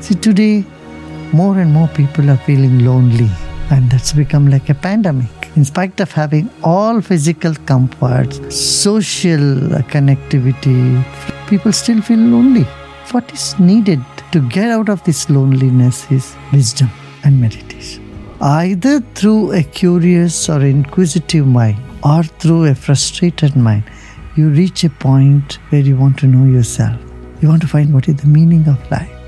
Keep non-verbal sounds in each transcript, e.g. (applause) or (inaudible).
See, today, more and more people are feeling lonely, and that's become like a pandemic. In spite of having all physical comforts, social connectivity, people still feel lonely. What is needed to get out of this loneliness is wisdom and meditation. Either through a curious or inquisitive mind, or through a frustrated mind, you reach a point where you want to know yourself. You want to find what is the meaning of life.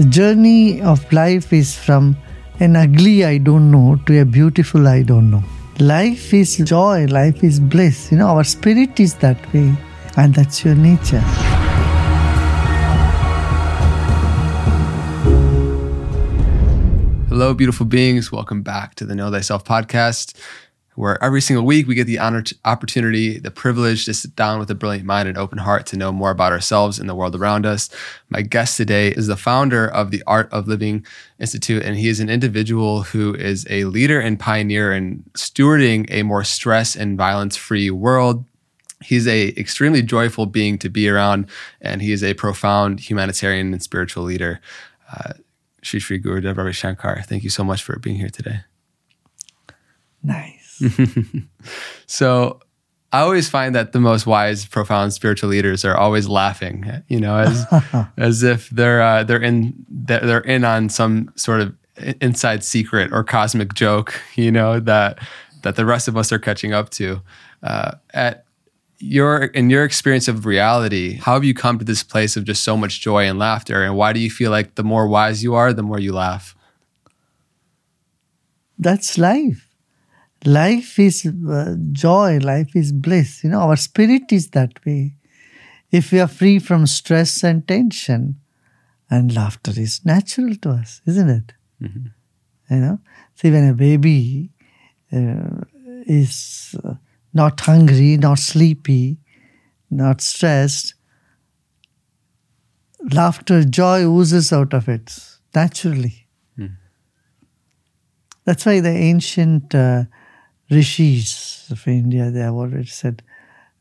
The journey of life is from an ugly I don't know to a beautiful I don't know. Life is joy, life is bliss. You know, our spirit is that way, and that's your nature. Hello, beautiful beings. Welcome back to the Know Thyself podcast, where every single week we get the honor, opportunity, the privilege to sit down with a brilliant mind and open heart to know more about ourselves and the world around us. My guest today is the founder of the Art of Living Institute, and he is an individual who is a leader and pioneer in stewarding a more stress and violence free world. He's a extremely joyful being to be around, and he is a profound humanitarian and spiritual leader. Uh, Sri Sri Gurudev Ravi Shankar, thank you so much for being here today. Nice. (laughs) So I always find that the most wise, profound spiritual leaders are always laughing, you know, as (laughs) as if they're uh, they're in they're they're in on some sort of inside secret or cosmic joke, you know, that that the rest of us are catching up to. Uh, at your in your experience of reality, how have you come to this place of just so much joy and laughter? And why do you feel like the more wise you are, the more you laugh? That's life. Life is uh, joy, life is bliss. You know, our spirit is that way. If we are free from stress and tension, and laughter is natural to us, isn't it? You know, see, when a baby uh, is uh, not hungry, not sleepy, not stressed, laughter, joy oozes out of it naturally. That's why the ancient uh, rishis of India, they have already said,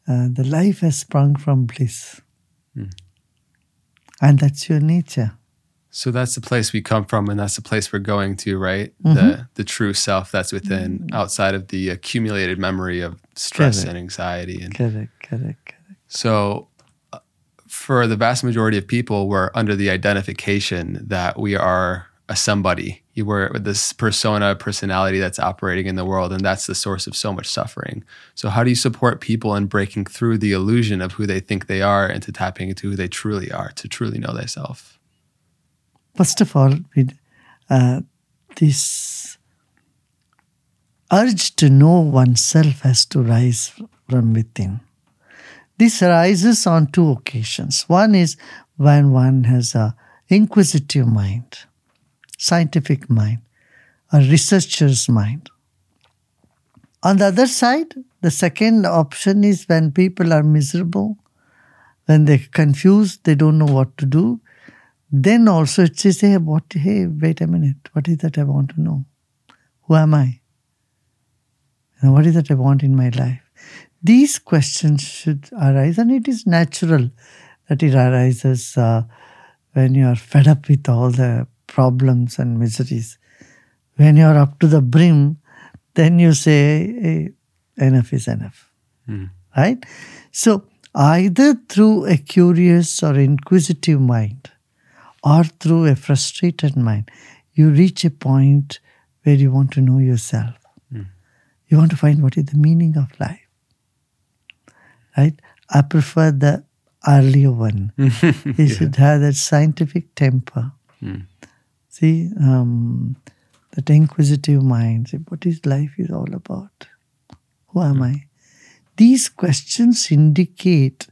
uh, the life has sprung from bliss. And that's your nature. So that's the place we come from, and that's the place we're going to, right? The the true self that's within, outside of the accumulated memory of stress Correct. and anxiety. And Correct, correct, correct. so, uh, for the vast majority of people, we're under the identification that we are a somebody. You were this persona, personality that's operating in the world, and that's the source of so much suffering. So, how do you support people in breaking through the illusion of who they think they are and to tapping into who they truly are, to truly know thyself? First of all, with uh, this urge to know oneself has to rise from within. This arises on two occasions. One is when one has a inquisitive mind, scientific mind, a researcher's mind. On the other side, the second option is when people are miserable, when they're confused, they don't know what to do. Then also it says, hey, what, hey, wait a minute, what is that I want to know? Who am I? And what is that I want in my life? These questions should arise, and it is natural that it arises uh, when you are fed up with all the problems and miseries. When you are up to the brim, then you say, hey, enough is enough. Hmm. Right? So, either through a curious or inquisitive mind, or through a frustrated mind, you reach a point where you want to know yourself. Hmm. You want to find what is the meaning of life. Right? I prefer the earlier one. you should have that scientific temper. Hmm. See, um, that inquisitive mind. See, what is life is all about? Who am I? These questions indicate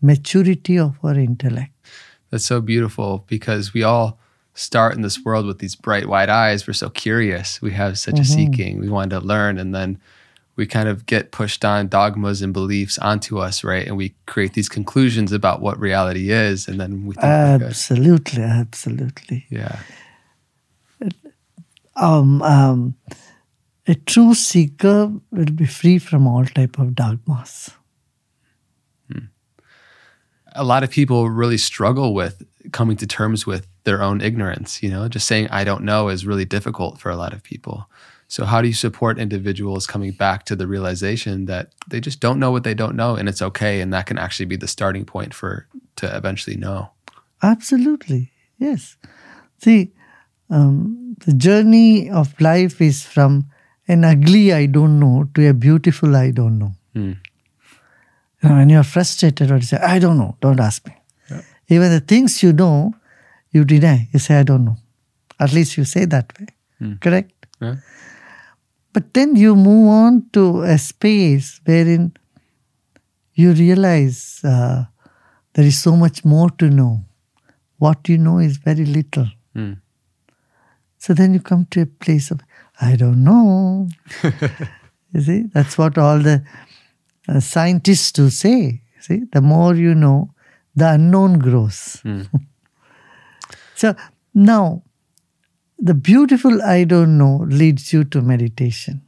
maturity of our intellect. That's so beautiful because we all start in this world with these bright, wide eyes. We're so curious. We have such a seeking. We want to learn. And then we kind of get pushed on dogmas and beliefs onto us, right? And we create these conclusions about what reality is. And then we think. Absolutely, absolutely. yeah. Um, um, a true seeker will be free from all type of dogmas. a lot of people really struggle with coming to terms with their own ignorance. You know, just saying I don't know is really difficult for a lot of people. So, how do you support individuals coming back to the realization that they just don't know what they don't know, and it's okay, and that can actually be the starting point for to eventually know? Absolutely, yes. See, um, the journey of life is from an ugly I don't know to a beautiful I don't know. Mm. You know, when you're frustrated or you say, I don't know, don't ask me. Yeah. Even the things you know, you deny. You say, I don't know. At least you say that way. Mm. Correct? Yeah. But then you move on to a space wherein you realize uh, there is so much more to know. What you know is very little. Mm. So then you come to a place of, I don't know. (laughs) you see, that's what all the uh, scientists do say. See, the more you know, the unknown grows. Mm. (laughs) So now, the beautiful I don't know leads you to meditation.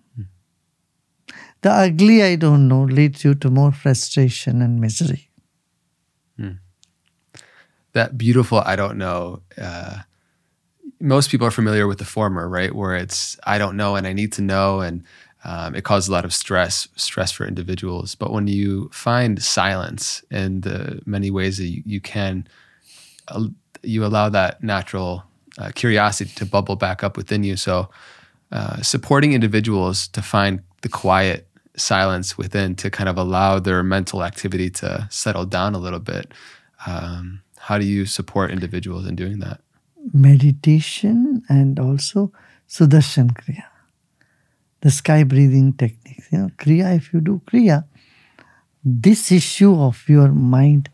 The ugly I don't know leads you to more frustration and misery. that beautiful I don't know. Uh, most people are familiar with the former, right? Where it's I don't know and I need to know, and um, it causes a lot of stress, stress for individuals. But when you find silence in the many ways that you, you can, uh, you allow that natural uh, curiosity to bubble back up within you. So, uh, supporting individuals to find the quiet silence within to kind of allow their mental activity to settle down a little bit. Um, how do you support individuals in doing that? Meditation and also Sudarshan Kriya, the sky breathing techniques. You know, Kriya, if you do Kriya, this issue of your mind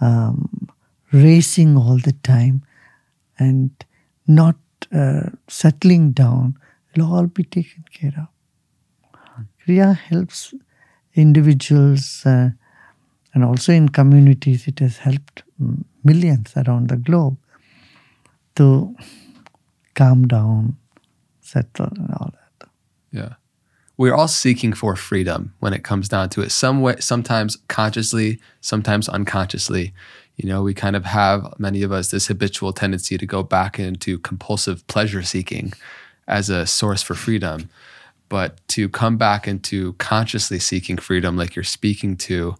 um, racing all the time and not uh, settling down will all be taken care of. Kriya helps individuals uh, and also in communities, it has helped mm, millions around the globe to calm down, settle, and all that. Yeah. We're all seeking for freedom when it comes down to it. Some way, sometimes consciously, sometimes unconsciously. You know, we kind of have many of us this habitual tendency to go back into compulsive pleasure seeking as a source for freedom. But to come back into consciously seeking freedom, like you're speaking to,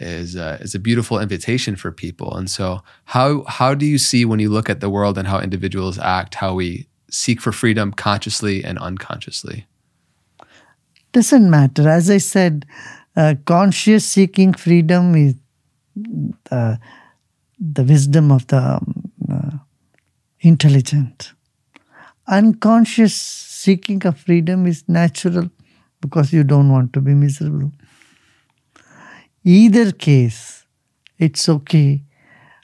is uh, is a beautiful invitation for people. And so, how how do you see when you look at the world and how individuals act, how we seek for freedom consciously and unconsciously? Doesn't matter. As I said, uh, conscious seeking freedom is uh, the wisdom of the um, uh, intelligent. Unconscious seeking of freedom is natural because you don't want to be miserable. Either case, it's okay.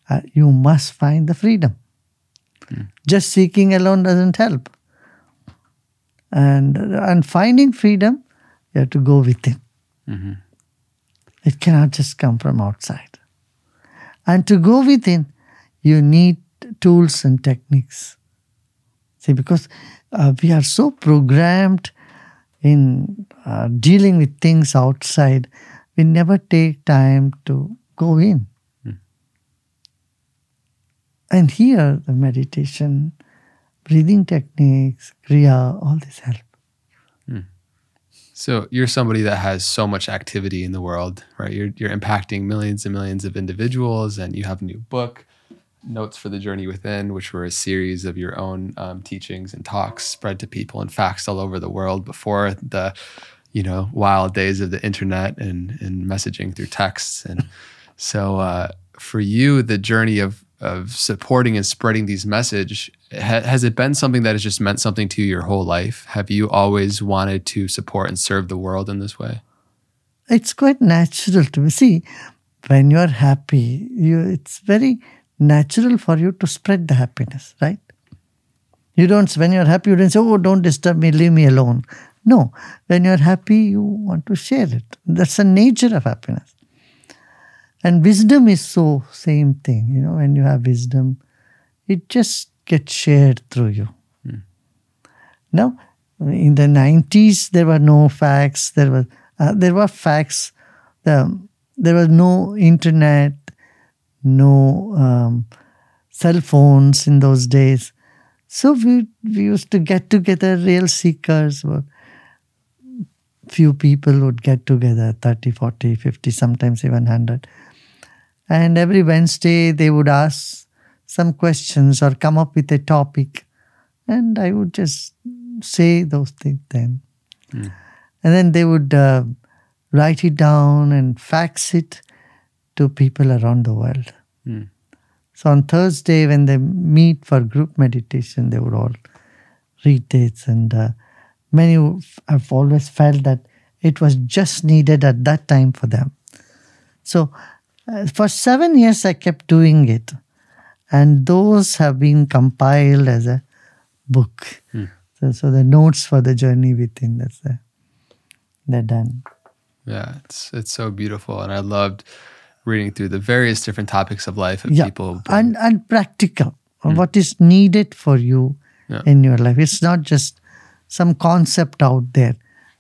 Uh, you must find the freedom. Just seeking alone doesn't help. And, and finding freedom, you have to go within. Mhm. It cannot just come from outside. And to go within, you need tools and techniques. See, because uh, we are so programmed in uh, dealing with things outside, we never take time to go in. And here, the meditation, breathing techniques, kriya, all this help. So you're somebody that has so much activity in the world, right? You're you're impacting millions and millions of individuals, and you have a new book, Notes for the Journey Within, which were a series of your own um, teachings and talks spread to people and fax all over the world before the, you know, wild days of the internet and and messaging through texts. And (laughs) so uh, for you, the journey of of supporting and spreading these message ha- has it been something that has just meant something to you your whole life have you always wanted to support and serve the world in this way It's quite natural to me. See, when you are happy, you, it's very natural for you to spread the happiness, right? You don't, when you're happy, you don't say, oh, don't disturb me, leave me alone. No, when you're happy, you want to share it. That's the nature of happiness. And wisdom is so same thing. You know, when you have wisdom, it just gets shared through you. Now, in the 90s, there were no fax. There were uh, there were fax. Um, there was no internet, no um, cell phones in those days. So we, we used to get together, real seekers. Few people would get together 30, 40, 50, sometimes even 100. And every Wednesday they would ask some questions or come up with a topic. And I would just say those things then. Mm. And then they would uh, write it down and fax it to people around the world. Mm. So on Thursday, when they meet for group meditation, they would all read this. And uh, many have always felt that it was just needed at that time for them. So uh, for seven years, I kept doing it. And those have been compiled as a book. Hmm. So, so the notes for the journey within, that's the, they're done. Yeah, it's it's so beautiful, and I loved reading through the various different topics of life of yeah. people and and practical. Mm. What is needed for you yeah. in your life? It's not just some concept out there,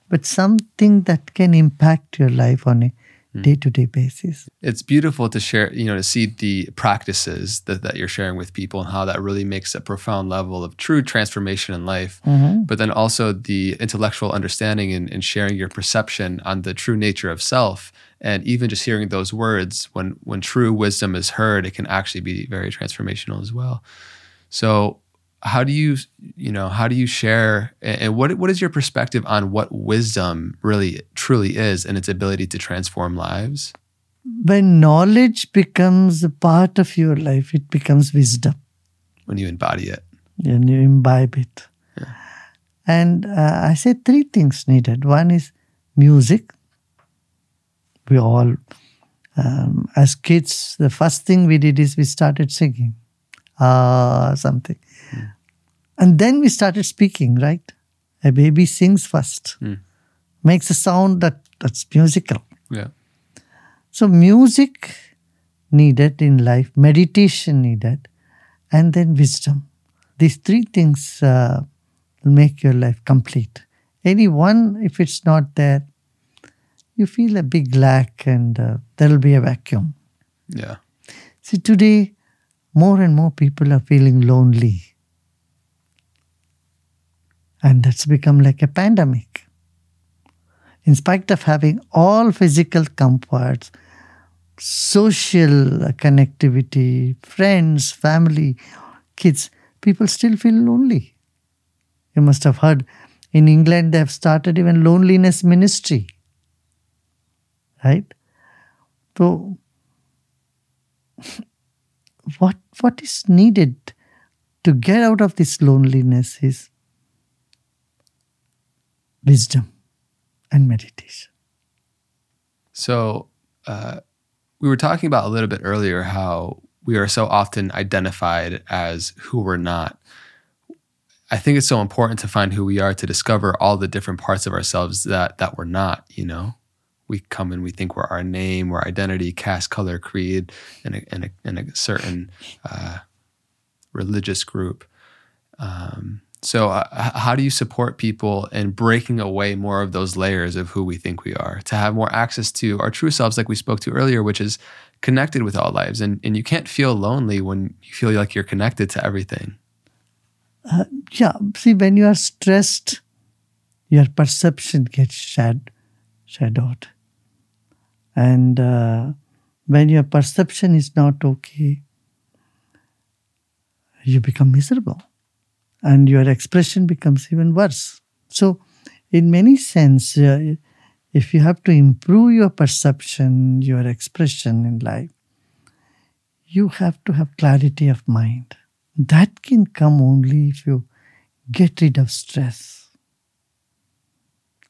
but something that can impact your life on a day to day basis. It's beautiful to share, you know, to see the practices that, that you're sharing with people and how that really makes a profound level of true transformation in life. Mm-hmm. But then also the intellectual understanding and, and sharing your perception on the true nature of self. And even just hearing those words, when when true wisdom is heard, it can actually be very transformational as well. So how do you you know how do you share and what what is your perspective on what wisdom really truly is and its ability to transform lives? When knowledge becomes a part of your life it becomes wisdom. When you embody it. When you imbibe it. Yeah. and uh, i say three things needed. One is music. We all um, as kids the first thing we did is we started singing. Ah uh, something and then we started speaking, right? A baby sings first, mm. makes a sound that, that's musical. Yeah. So, music needed in life, meditation needed, and then wisdom. These three things uh, will make your life complete. Any one, if it's not there, you feel a big lack and uh, there will be a vacuum. Yeah. See, today, more and more people are feeling lonely and that's become like a pandemic. In spite of having all physical comforts, social connectivity, friends, family, kids, people still feel lonely. You must have heard in England they have started even loneliness ministry. Right? So (laughs) what what is needed to get out of this loneliness is wisdom and meditation. So, uh, we were talking about a little bit earlier how we are so often identified as who we're not. I think it's so important to find who we are to discover all the different parts of ourselves that that we're not. You know, we come and we think we're our name, we're identity, caste, color, creed, and a, and a, and a certain uh, religious group. Um, so, uh, how do you support people in breaking away more of those layers of who we think we are to have more access to our true selves, like we spoke to earlier, which is connected with all lives? And, and you can't feel lonely when you feel like you're connected to everything. Uh, yeah. See, when you are stressed, your perception gets shed, shadowed. And uh, when your perception is not okay, you become miserable and your expression becomes even worse. So, in many sense, uh, if you have to improve your perception, your expression in life, you have to have clarity of mind. That can come only if you get rid of stress.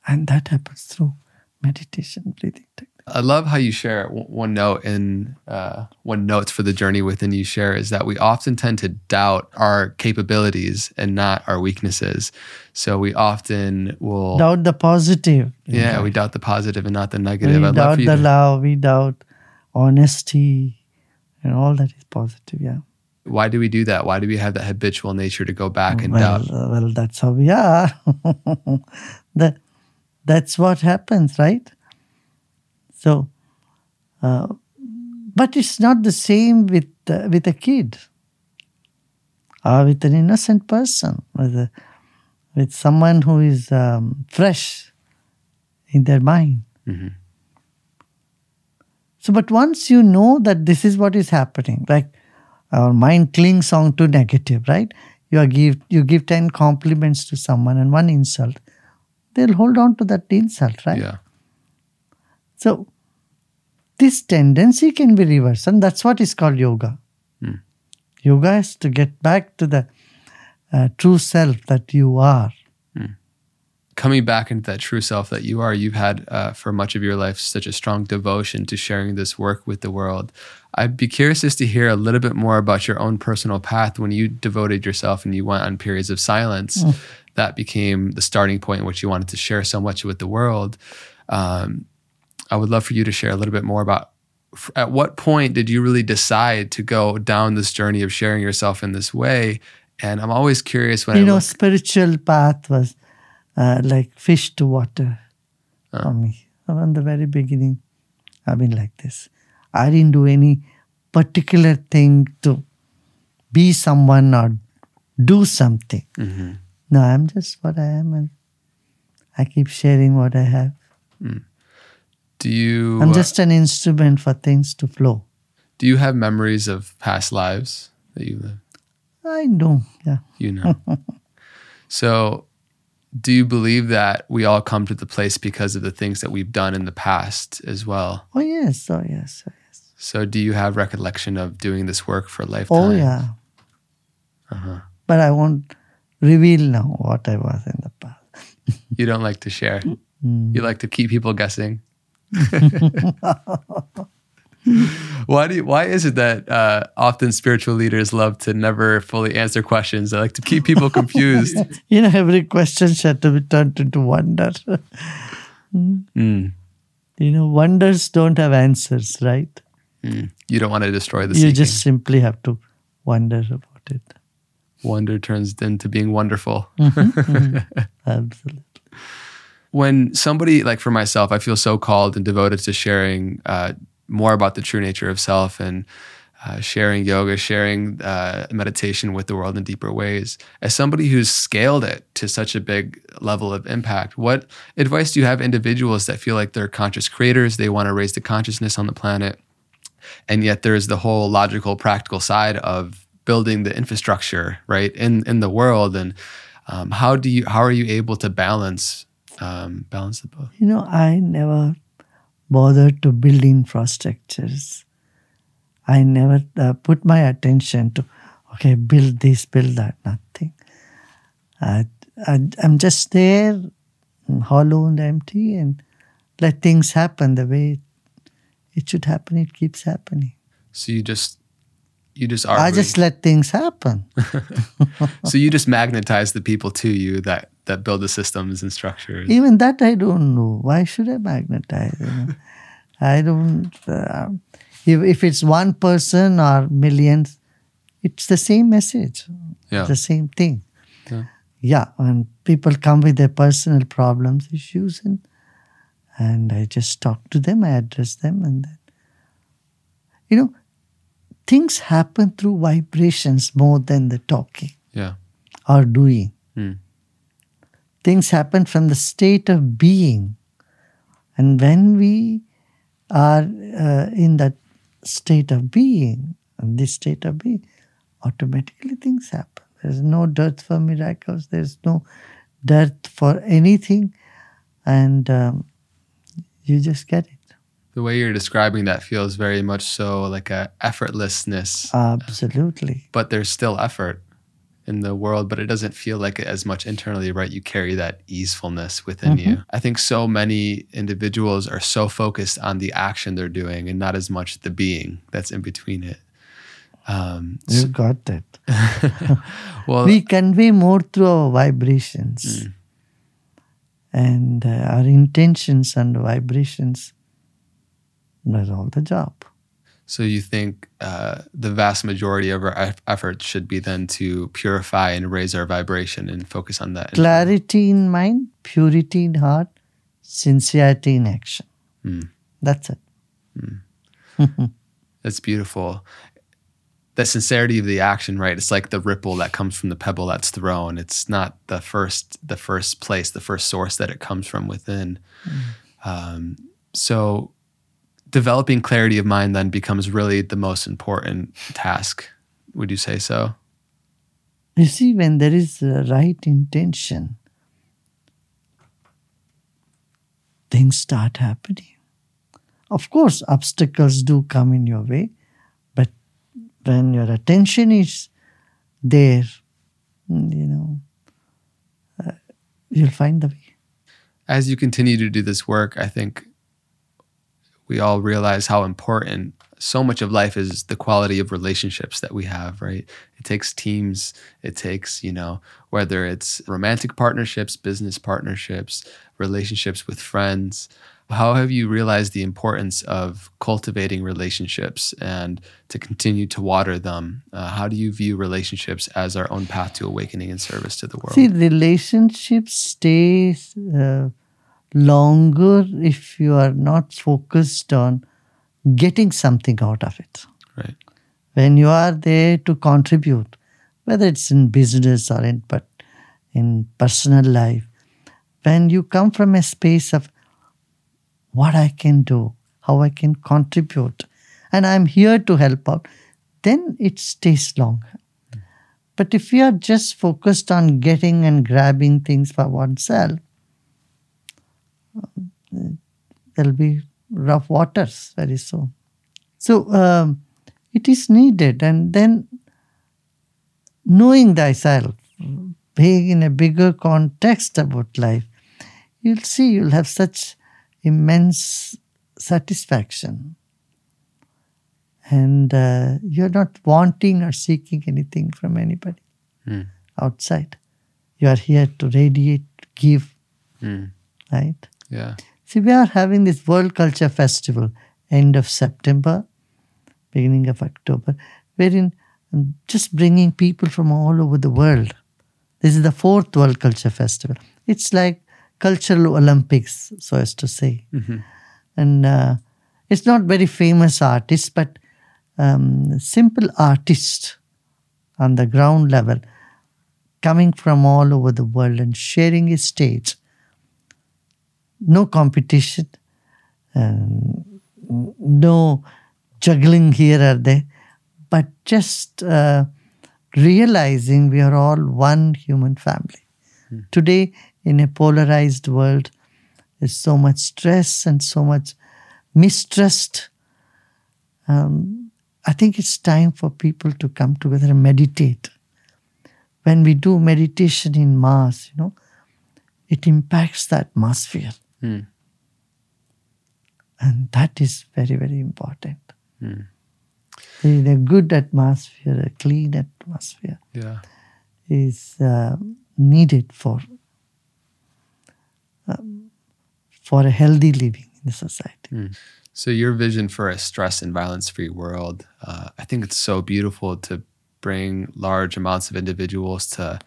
And that happens through meditation, breathing technique. I love how you share one note in uh, one notes for the journey within you share is that we often tend to doubt our capabilities and not our weaknesses. So we often will doubt the positive. Yeah, we doubt the positive and not the negative. We I'd doubt the to... love. We doubt honesty, and all that is positive. Yeah. Why do we do that? Why do we have that habitual nature to go back and well, doubt? Uh, well, that's how we are. (laughs) that that's what happens, right? So, uh, but it's not the same with uh, with a kid. or with an innocent person, with, a, with someone who is um, fresh in their mind. Mhm. So, but once you know that this is what is happening, like our mind clings on to negative, right? You are give you give ten compliments to someone and one insult, they'll hold on to that insult, right? Yeah. So this tendency can be reversed, and that's what is called yoga. Hmm. Yoga is to get back to the uh, true self that you are. coming back into that true self that you are, you've had uh, for much of your life such a strong devotion to sharing this work with the world. I'd be curious just to hear a little bit more about your own personal path when you devoted yourself and you went on periods of silence. That became the starting point in which you wanted to share so much with the world. Um, I would love for you to share a little bit more about at what point did you really decide to go down this journey of sharing yourself in this way? And I'm always curious when you I know, look- spiritual path was uh, like fish to water Ah. for me. From the very beginning, I've been like this. I didn't do any particular thing to be someone or do something. Mhm. No, I'm just what I am, and I keep sharing what I have. Do you I'm just an instrument for things to flow. Do you have memories of past lives that you live? I know, yeah. You (laughs) know. so, do you believe that we all come to the place because of the things that we've done in the past as well? Oh yes, oh yes, oh yes. So, do you have recollection of doing this work for a lifetime? Oh yeah. Uh-huh. But I won't reveal now what I was in the past. (laughs) You don't like to share. Mm. You like to keep people guessing. Why do you, why is it that uh, often spiritual leaders love to never fully answer questions? They like to keep people confused. (laughs) You know, every question had to be turned into wonder. (laughs) Mm, you know, wonders don't have answers, right? mm. You don't want to destroy the you seeking. just simply have to wonder about it. wonder turns into being wonderful. (laughs) Absolutely. When somebody like for myself, I feel so called and devoted to sharing uh, more about the true nature of self and uh, sharing yoga, sharing uh, meditation with the world in deeper ways. As somebody who's scaled it to such a big level of impact, what advice do you have individuals that feel like they're conscious creators? They want to raise the consciousness on the planet, and yet there's the whole logical, practical side of building the infrastructure right in in the world. And um, how do you how are you able to balance um, balance the both? You know, I never bothered to build infrastructures. I never uh, put my attention to, okay, build this, build that, nothing. I, I, I'm just there, hollow and empty, and let things happen the way it should happen. It keeps happening. So you just you just are I just let things happen. (laughs) so you just magnetize the people to you that that build the systems and structures. Even that I don't know. Why should I magnetize? you know? I don't. Uh, if, if it's one person or millions, it's the same message, Yeah. the same thing. Yeah. Yeah, and people come with their personal problems, issues, and and I just talk to them, I address them, and then you know, things happen through vibrations more than the talking Yeah. or doing. Hmm. Things happen from the state of being. And when we are uh, in that state of being, this state of being, automatically things happen. There's no dearth for miracles, there's no dearth for anything, and um, you just get it. The way you're describing that feels very much so like a effortlessness, Absolutely. but there's still effort in the world, but it doesn't feel like it as much internally, right? You carry that easefulness within you. I think so many individuals are so focused on the action they're doing and not as much the being that's in between it. Um, You got that. (laughs) well, we convey more through our vibrations and uh, our intentions and vibrations does all the job So you think uh, the vast majority of our eff- efforts should be then to purify and raise our vibration and focus on that. clarity in mind purity in heart sincerity in action Hmm. that's it (laughs) That's beautiful. the sincerity of the action, right? It's like the ripple that comes from the pebble that's thrown. It's not the first the first place, the first source that it comes from within. Um, so developing clarity of mind then becomes really the most important task. Would you say so? You see, when there is the right intention, things start happening. Of course, obstacles do come in your way, but when your attention is there, you know, uh, you'll find the way. As you continue to do this work, I think we all realize how important so much of life is the quality of relationships that we have, right? It takes teams, it takes, you know, whether it's romantic partnerships, business partnerships, relationships with friends. How have you realized the importance of cultivating relationships and to continue to water them? Uh, how do you view relationships as our own path to awakening and service to the world? See, relationships stay uh, longer if you are not focused on getting something out of it. right. When you are there to contribute, whether it's in business or in but in personal life, when you come from a space of what I can do, how I can contribute, and I'm here to help out, then it stays longer. Hmm. But if you are just focused on getting and grabbing things for oneself, there'll be rough waters very soon. So um, it is needed, and then knowing thyself, being in a bigger context about life, you'll see you'll have such immense satisfaction. And uh, you're not wanting or seeking anything from anybody Hmm. outside. You are here to radiate, give, Hmm. right? Yeah. See, we are having this World Culture Festival end of September, beginning of October, wherein I'm just bringing people from all over the world. This is the fourth World Culture Festival. It's like cultural Olympics, so as to say. And uh, it's not very famous artists, but um, simple artists on the ground level coming from all over the world and sharing a stage no competition, um, no juggling here or there, but just uh, realizing we are all one human family. Today, in a polarized world, there's so much stress and so much mistrust. Um, I think it's time for people to come together and meditate. When we do meditation in mass, you know, it impacts the atmosphere. Hmm. And that is very, very important. In a good atmosphere, a clean atmosphere Yeah. is uh, needed for um, for a healthy living in the society. So your vision for a stress and violence-free world, uh, I think it's so beautiful to bring large amounts of individuals to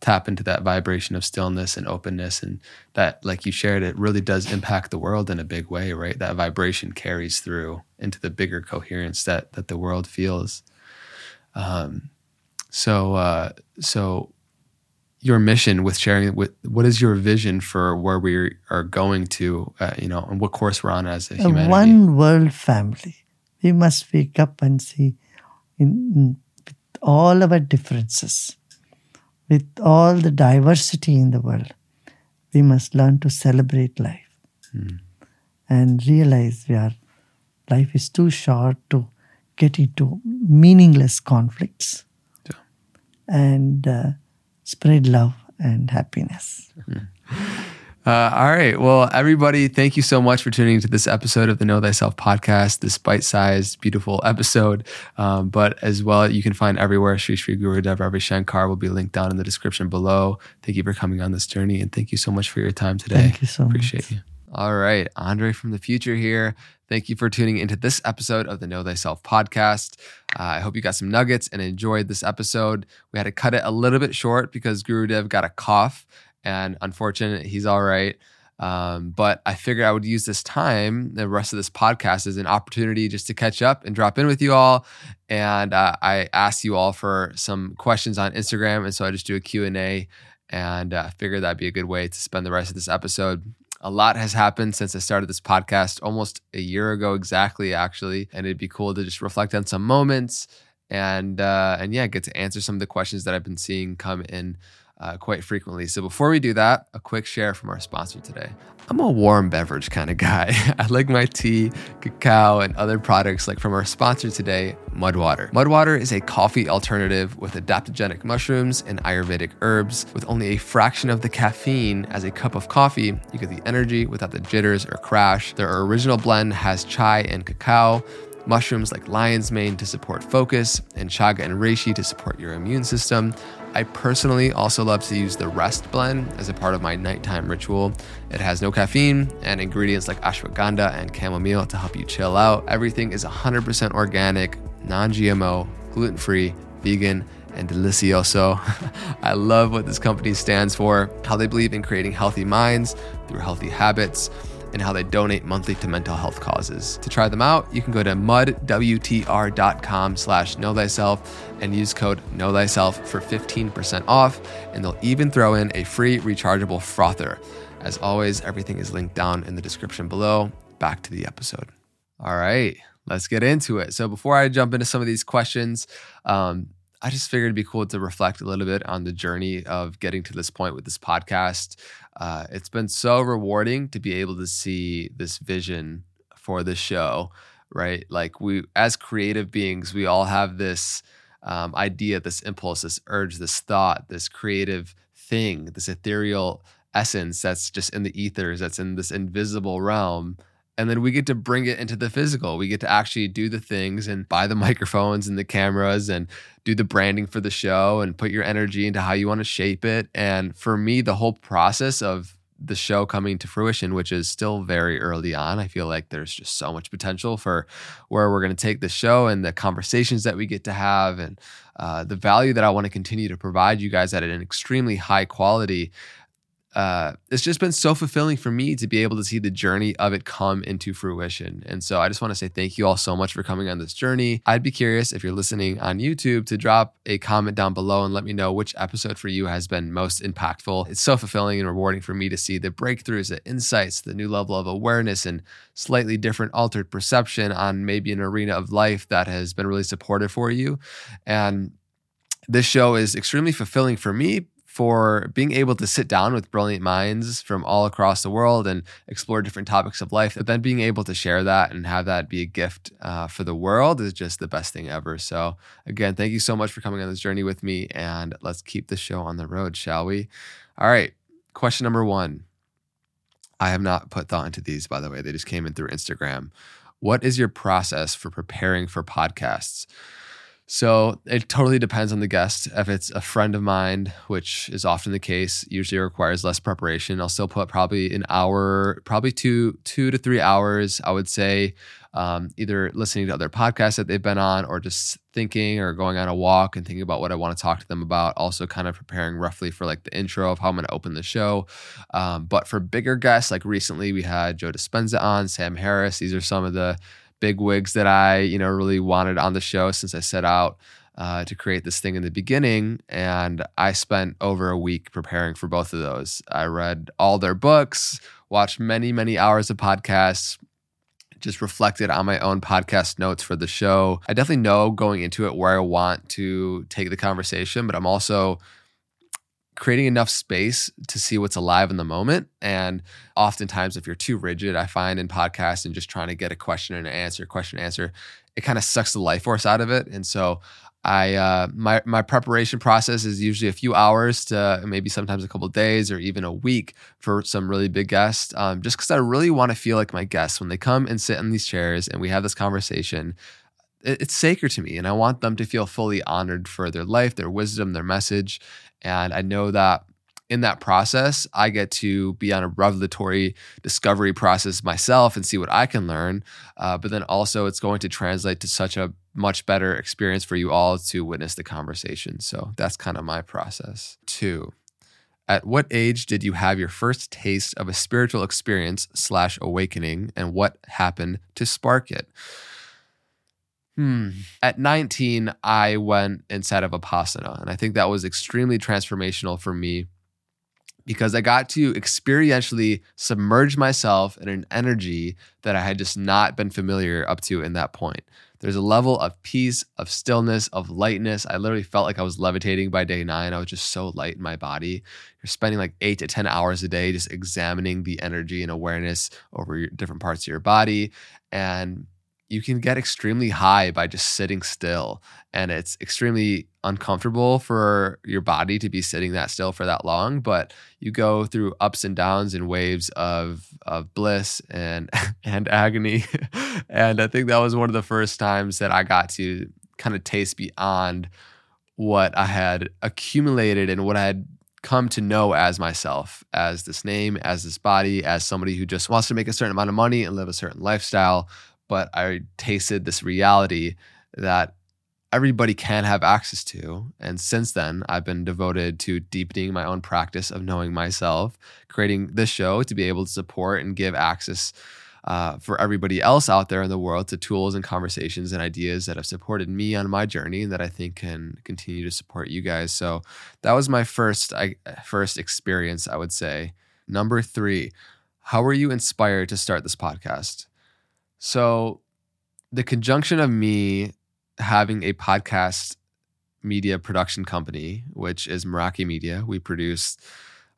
tap into that vibration of stillness and openness, and that, like you shared, it really does impact the world in a big way, right? That vibration carries through into the bigger coherence that that the world feels. Um, so, uh, so your mission with sharing with what is your vision for where we are going to, uh, you know, and what course we're on as a A humanity? one world family. We must wake up and see in, in- with all of our differences, with all the diversity in the world, we must learn to celebrate life and realize we are life is too short to get into meaningless conflicts Yeah. and uh, spread love and happiness. Uh, all right. Well, everybody, thank you so much for tuning into this episode of the Know Thyself podcast, this bite sized, beautiful episode. Um, but as well, you can find everywhere Sri Sri Gurudev Ravi Shankar will be linked down in the description below. Thank you for coming on this journey and thank you so much for your time today. Thank you so much. Appreciate you. All right. Andre from the future here. Thank you for tuning into this episode of the Know Thyself podcast. Uh, I hope you got some nuggets and enjoyed this episode. We had to cut it a little bit short because Gurudev got a cough and unfortunate, he's all right. Um, but I figured I would use this time, the rest of this podcast, as an opportunity just to catch up and drop in with you all. And uh, I asked you all for some questions on Instagram, and so I just do a Q and A, and uh, figured that'd be a good way to spend the rest of this episode. A lot has happened since I started this podcast almost a year ago exactly, actually, and it'd be cool to just reflect on some moments and uh, and yeah, get to answer some of the questions that I've been seeing come in uh, quite frequently. So before we do that, a quick share from our sponsor today. I'm a warm beverage kind of guy. (laughs) I like my tea, cacao, and other products like from our sponsor today, Mudwater. Mudwater is a coffee alternative with adaptogenic mushrooms and Ayurvedic herbs. With only a fraction of the caffeine as a cup of coffee, you get the energy without the jitters or crash. Their original blend has chai and cacao mushrooms like lion's mane to support focus, and chaga and reishi to support your immune system. I personally also love to use the Rest blend as a part of my nighttime ritual. It has no caffeine and ingredients like ashwagandha and chamomile to help you chill out. Everything is 100% organic, non GMO, gluten free, vegan, and delicioso. (laughs) I love what this company stands for, how they believe in creating healthy minds through healthy habits and how they donate monthly to mental health causes. To try them out, you can go to mudwtr.com slash know thyself and use code know thyself for 15% off, and they'll even throw in a free rechargeable frother. As always, everything is linked down in the description below. Back to the episode. All right, let's get into it. So before I jump into some of these questions, um, I just figured it'd be cool to reflect a little bit on the journey of getting to this point with this podcast. Uh, it's been so rewarding to be able to see this vision for the show, right? Like we, as creative beings, we all have this um, idea, this impulse, this urge, this thought, this creative thing, this ethereal essence that's just in the ethers, that's in this invisible realm and then we get to bring it into the physical. We get to actually do the things and buy the (laughs) microphones and the cameras and do the branding for the show and put your energy into how you want to shape it. And for me, the whole process of the show coming to fruition, which is still very early on. I feel like there's just so much potential for where we're going to take the show and the conversations that we get to have and uh, the value that I want to continue to provide you guys at an extremely high quality uh, it's just been so fulfilling for me to be able to see the journey of it come into fruition. And so I just want to say thank you all so much for coming on this journey. I'd be curious if you're listening on YouTube to drop a comment down below and let me know which episode for you has been most impactful. It's so fulfilling and rewarding for me to see the breakthroughs, the insights, the new level of awareness, and slightly different altered perception on maybe an arena of life that has been really supportive for you. And this show is extremely fulfilling for me for being able to sit down with brilliant minds from all across the world and explore different topics of life. But then being able to share that and have that be a gift uh, for the world is just the best thing ever. So, again, thank you so much for coming on this journey with me. And let's keep the show on the road, shall we? All right. Question number one. I have not put thought into these, by the way. They just came in through Instagram. What is your process for preparing for podcasts? So it totally depends on the guest. If it's a friend of mine, which is often the case, usually requires less preparation. I'll still put probably an hour, probably two, two to three hours. I would say, um, either listening to other podcasts that they've been on, or just thinking, or going on a walk and thinking about what I want to talk to them about. Also, kind of preparing roughly for like the intro of how I'm going to open the show. Um, but for bigger guests, like recently we had Joe Dispenza on, Sam Harris. These are some of the big wigs that I, you know, really wanted on the show since I set out uh, to create this thing in the beginning. And I spent over a week preparing for both of those. I read all their books, watched many, many hours of podcasts, just reflected on my own podcast notes for the show. I definitely know going into it where I want to take the conversation, but I'm also creating enough space to see what's alive in the moment. And oftentimes, if you're too rigid, I find in podcasts and just trying to get a question and an answer, question and answer, it kind of sucks the life force out of it. And so, I uh, my my preparation process is usually a few hours to maybe sometimes a couple days or even a week for some really big guests. Um, just because I really want to feel like my guests when they come and sit in these chairs and we have this conversation it's sacred to me and I want them to feel fully honored for their life, their wisdom, their message. And I know that in that process, I get to be on a revelatory discovery process myself and see what I can learn. Uh, but then also, it's going to translate to such a much better experience for you all to witness the conversation. So that's kind of my process. Two, At what age did you have your first taste of a spiritual experience slash awakening, and what happened to spark it? Hmm. At 19, I went inside of Vipassana, and I think that was extremely transformational for me because I got to experientially submerge myself in an energy that I had just not been familiar up to in that point. There's a level of peace, of stillness, of lightness. I literally felt like I was levitating by day nine. I was just so light in my body. You're spending like eight to 10 hours a day just examining the energy and awareness over different parts of your body. And you can get extremely high by just sitting still. And it's extremely uncomfortable for your body to be sitting that still for that long. But you go through ups and downs and waves of of bliss and (laughs) and agony. (laughs) and I think that was one of the first times that I got to kind of taste beyond what I had accumulated and what I had come to know as myself, as this name, as this body, as somebody who just wants to make a certain amount of money and live a certain lifestyle but I tasted this reality that everybody can have access to. And since then, I've been devoted to deepening my own practice of knowing myself, creating this show to be able to support and give access uh, for everybody else out there in the world to tools and conversations and ideas that have supported me on my journey and that I think can continue to support you guys. So that was my first I, first experience, I would say. Number three, how were you inspired to start this podcast? So, the conjunction of me having a podcast media production company, which is Meraki Media, we produce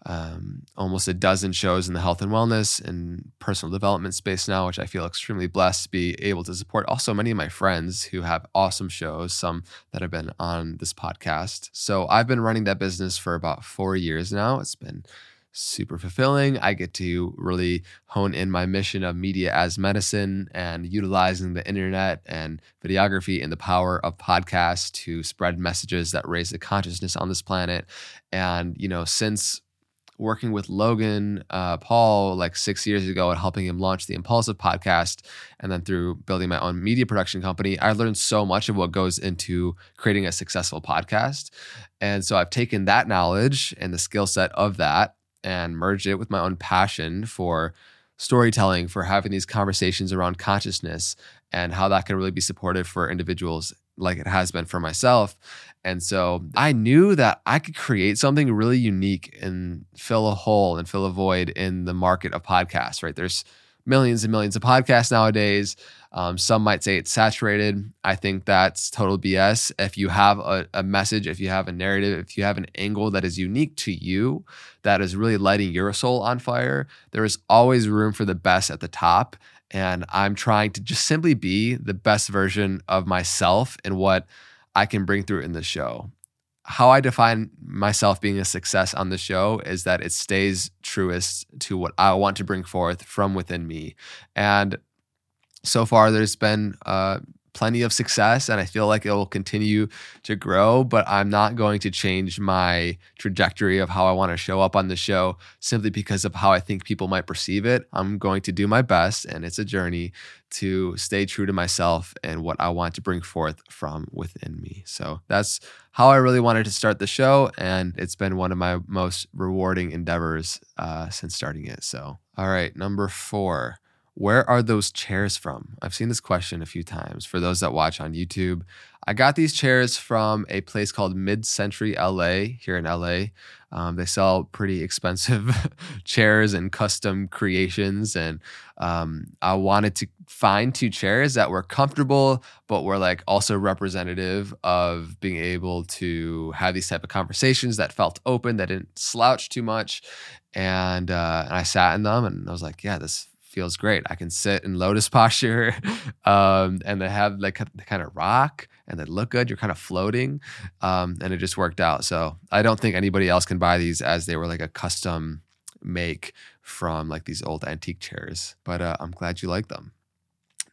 um, almost a dozen shows in the health and wellness and personal development space now, which I feel extremely blessed to be able to support. Also, many of my friends who have awesome shows, some that have been on this podcast. So, I've been running that business for about four years now. It's been super fulfilling. I get to really hone in my mission of media as medicine and utilizing the internet and videography and the power of podcasts to spread messages that raise the consciousness on this planet. And, you know, since working with Logan uh, Paul like six years ago and helping him launch the Impulsive podcast, and then through building my own media production company, I learned so much of what goes into creating a successful podcast. And so I've taken that knowledge and the skill set of that and merged it with my own passion for storytelling, for having these conversations around consciousness and how that can really be supportive for individuals like it has been for myself. And so I knew that I could create something really unique and fill a hole and fill a void in the market of podcasts, right? There's millions and millions of podcasts nowadays. Um, some might say it's saturated. I think that's total BS. If you have a, a, message, if you have a narrative, if you have an angle that is unique to you, that is really lighting your soul on fire, there is always room for the best at the top. And I'm trying to just simply be the best version of myself and what I can bring through in the show how I define myself being a success on the show is that it stays truest to what I want to bring forth from within me. And so far, there's been uh, plenty of success and I feel like it will continue to grow, but I'm not going to change my trajectory of how I want to show up on the show simply because of how I think people might perceive it. I'm going to do my best, and it's a journey to stay true to myself and what I want to bring forth from within me. So that's how I really wanted to start the show, and it's been one of my most rewarding endeavors uh, since starting it. So, all right, number four. Where are those chairs from? I've seen this question a few times for those that watch on YouTube. I got these chairs from a place called Mid Century LA here in LA. Um, they sell pretty expensive (laughs) chairs and custom creations. And um, I wanted to find two chairs that were comfortable, but were like also representative of being able to have these type of conversations that felt open, that didn't slouch too much. And, uh, and I sat in them and I was like, yeah, this feels great. I can sit in lotus (laughs) posture, um, and they have like they kind of rock and they look good. You're kind of floating, um, and it just worked out. So I don't think anybody else can buy these as they were like a custom make from like these old antique chairs. But uh, I'm glad you like them.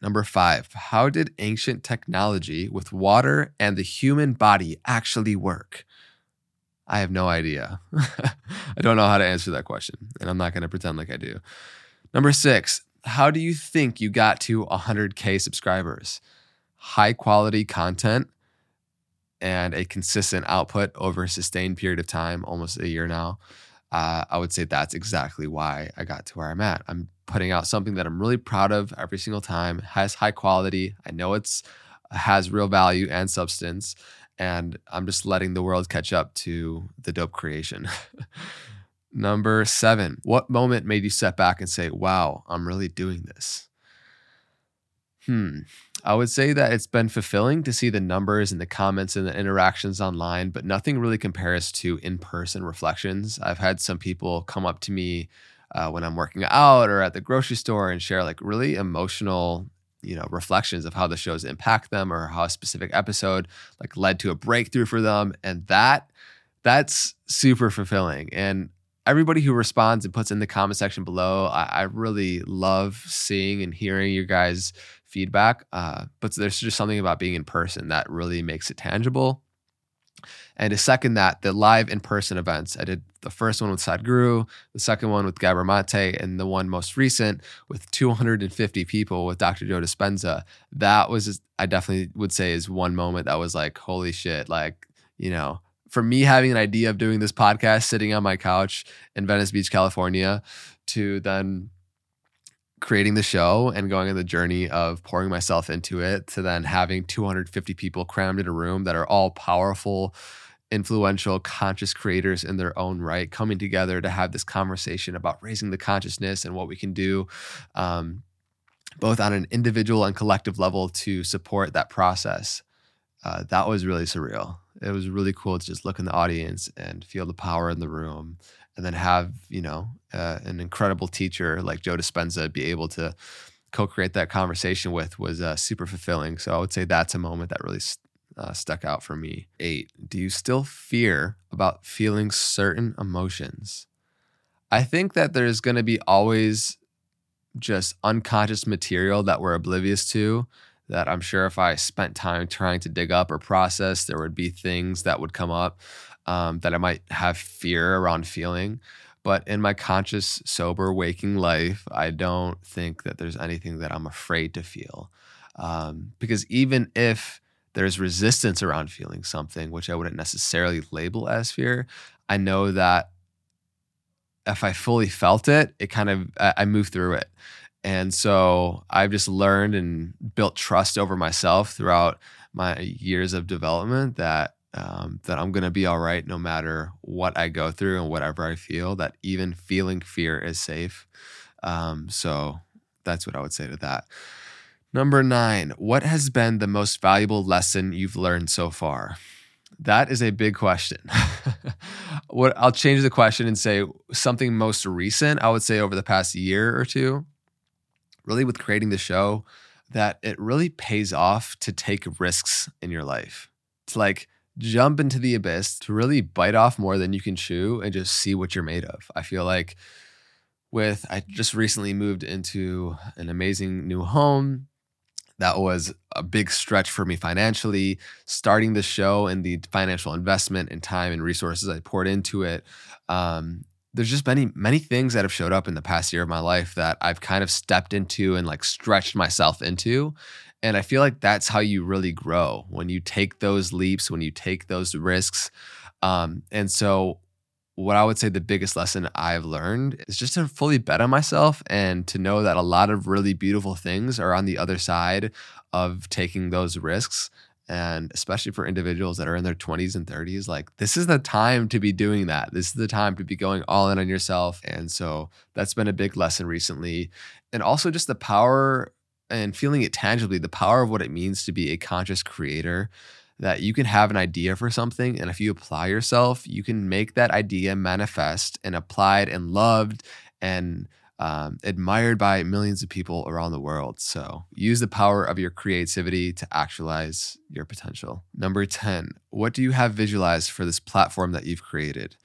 Number five, how did ancient technology with water and the human body actually work? I have no idea. (laughs) I don't know how to answer that question, and I'm not going to pretend like I do. Number six, how do you think you got to 100K subscribers? High quality content and a consistent output over a sustained period of time, almost a year now. uh, I would say that's exactly why I got to where I'm at. I'm putting out something that I'm really proud of every single time, has high quality. I know it's has real value and substance, and I'm just letting the world catch up to the dope creation. (laughs) Number seven, what moment made you step back and say, wow, I'm really doing this? Hmm. I would say that it's been fulfilling to see the numbers and the comments and the interactions online, but nothing really compares to in person reflections. I've had some people come up to me uh, when I'm working out or at the grocery store and share like really emotional you know reflections of how the shows impact them or how a specific episode like led to a breakthrough for them and that that's super fulfilling and everybody who responds and puts in the comment section below i, I really love seeing and hearing your guys feedback. Uh, but there's just something about being in person that really makes it tangible. And to second that, the live in person events. I did the first one with Sadhguru, the second one with Gabor Mate, and the one most recent with 250 people with Dr. Joe Dispenza. That was, just, I definitely would say, is one moment that was like, holy shit. Like, you know, for me having an idea of doing this podcast sitting on my couch in Venice Beach, California, to then creating the show and going on the journey of pouring myself into it to then having 250 people crammed in a room that are all powerful influential conscious creators in their own right coming together to have this conversation about raising the consciousness and what we can do um, both on an individual and collective level to support that process uh, that was really surreal it was really cool to just look in the audience and feel the power in the room and then have you know uh, an incredible teacher like Joe Dispenza be able to co-create that conversation with was uh, super fulfilling. So I would say that's a moment that really uh, stuck out for me. Eight, do you still fear about feeling certain emotions? I think that there's going to be always just unconscious material that we're oblivious to. That I'm sure if I spent time trying to dig up or process, there would be things that would come up um, that I might have fear around feeling. But in my conscious, sober, waking life, I don't think that there's anything that I'm afraid to feel. Um, because even if there's resistance around feeling something, which I wouldn't necessarily label as fear, I know that if I fully felt it, it kind of, I move through it. And so I've just learned and built trust over myself throughout my years of development that um, that I'm to be all right no matter what I go through and whatever I feel, that even feeling fear is safe. Um, so that's what I would say to that. Number nine, what has been the most valuable lesson you've learned so far? That is a big question. (laughs) what I'll change the question and say something most recent, I would say over the past year or two, really with creating the show, that it really pays off to take risks in your life. It's like jump into the abyss to really bite off more than you can chew and just see what you're made of. I feel like with I just recently moved into an amazing new home. That was a big stretch for me financially. Starting the show and the financial investment and time and resources I poured into it. Um, there's just many many things that have showed up in the past year of my life that I've kind of stepped into and like stretched myself into and I feel like that's how you really grow when you take those leaps, when you take those risks. Um, and so, what I would say the biggest lesson I've learned is just to fully bet on myself and to know that a lot of really beautiful things are on the other side of taking those risks. And especially for individuals that are in their 20s and 30s, like this is the time to be doing that. This is the time to be going all in on yourself. And so that's been a big lesson recently. And also just the power and feeling it tangibly, the power of what it means to be a conscious creator, that you can have an idea for something. And if you apply yourself, you can make that idea manifest and applied and loved and um, admired by millions of people around the world. So use the power of your creativity to actualize your potential. Number 10, what do you have visualized for this platform that you've created?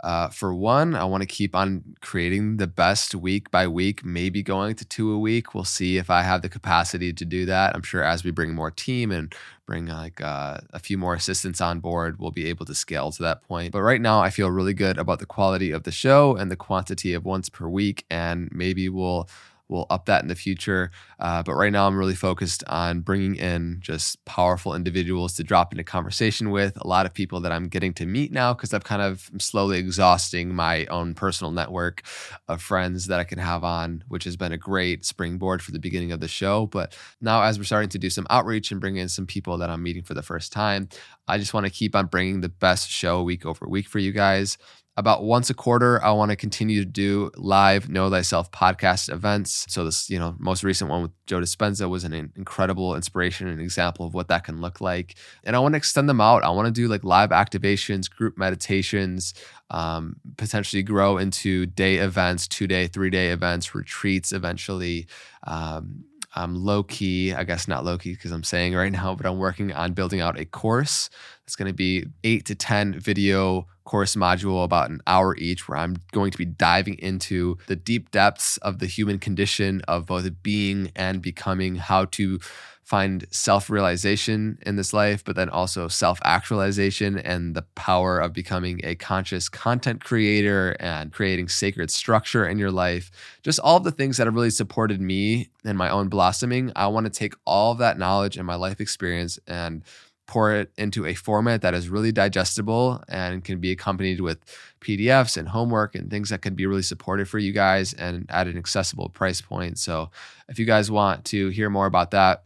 Uh, for one, I want to keep on creating the best week by week, maybe going to two a week. We'll see if I have the capacity to do that. I'm sure as we bring more team and bring like uh, a few more assistants on board, we'll be able to scale to that point. But right now, I feel really good about the quality of the show and the quantity of once per week, and maybe we'll we'll up that in the future. Uh, but right now, I'm really focused on bringing in just powerful individuals to drop into conversation with. A lot of people that I'm getting to meet now because I've kind of slowly exhausting my own personal network of friends that I can have on, which has been a great springboard for the beginning of the show. But now, as we're starting to do some outreach and bring in some people that I'm meeting for the first time, I just want to keep on bringing the best show week over week for you guys about once a quarter i want to continue to do live know thyself podcast events. So this you know most recent one with joe dispenza was an incredible inspiration and example of what that can look like. And i want to extend them out. I want to do like live activations group meditations um, potentially grow into day events two day three day events retreats eventually. Um, I'm low key, I guess not low key because I'm saying right now, but I'm working on building out a course. It's going to be eight to 10 video course module about an hour each, where I'm going to be diving into the deep depths of the human condition of both being and becoming, how to find self realization in this life, but then also self actualization and the power of becoming a conscious content creator and creating sacred structure in your life. Just all of the things that have really supported me and my own blossoming. I want to take all of that knowledge and my life experience and pour it into a format that is really digestible and can be accompanied with PDFs and homework and things that can be really supportive for you guys and at an accessible price point. So, if you guys want to hear more about that,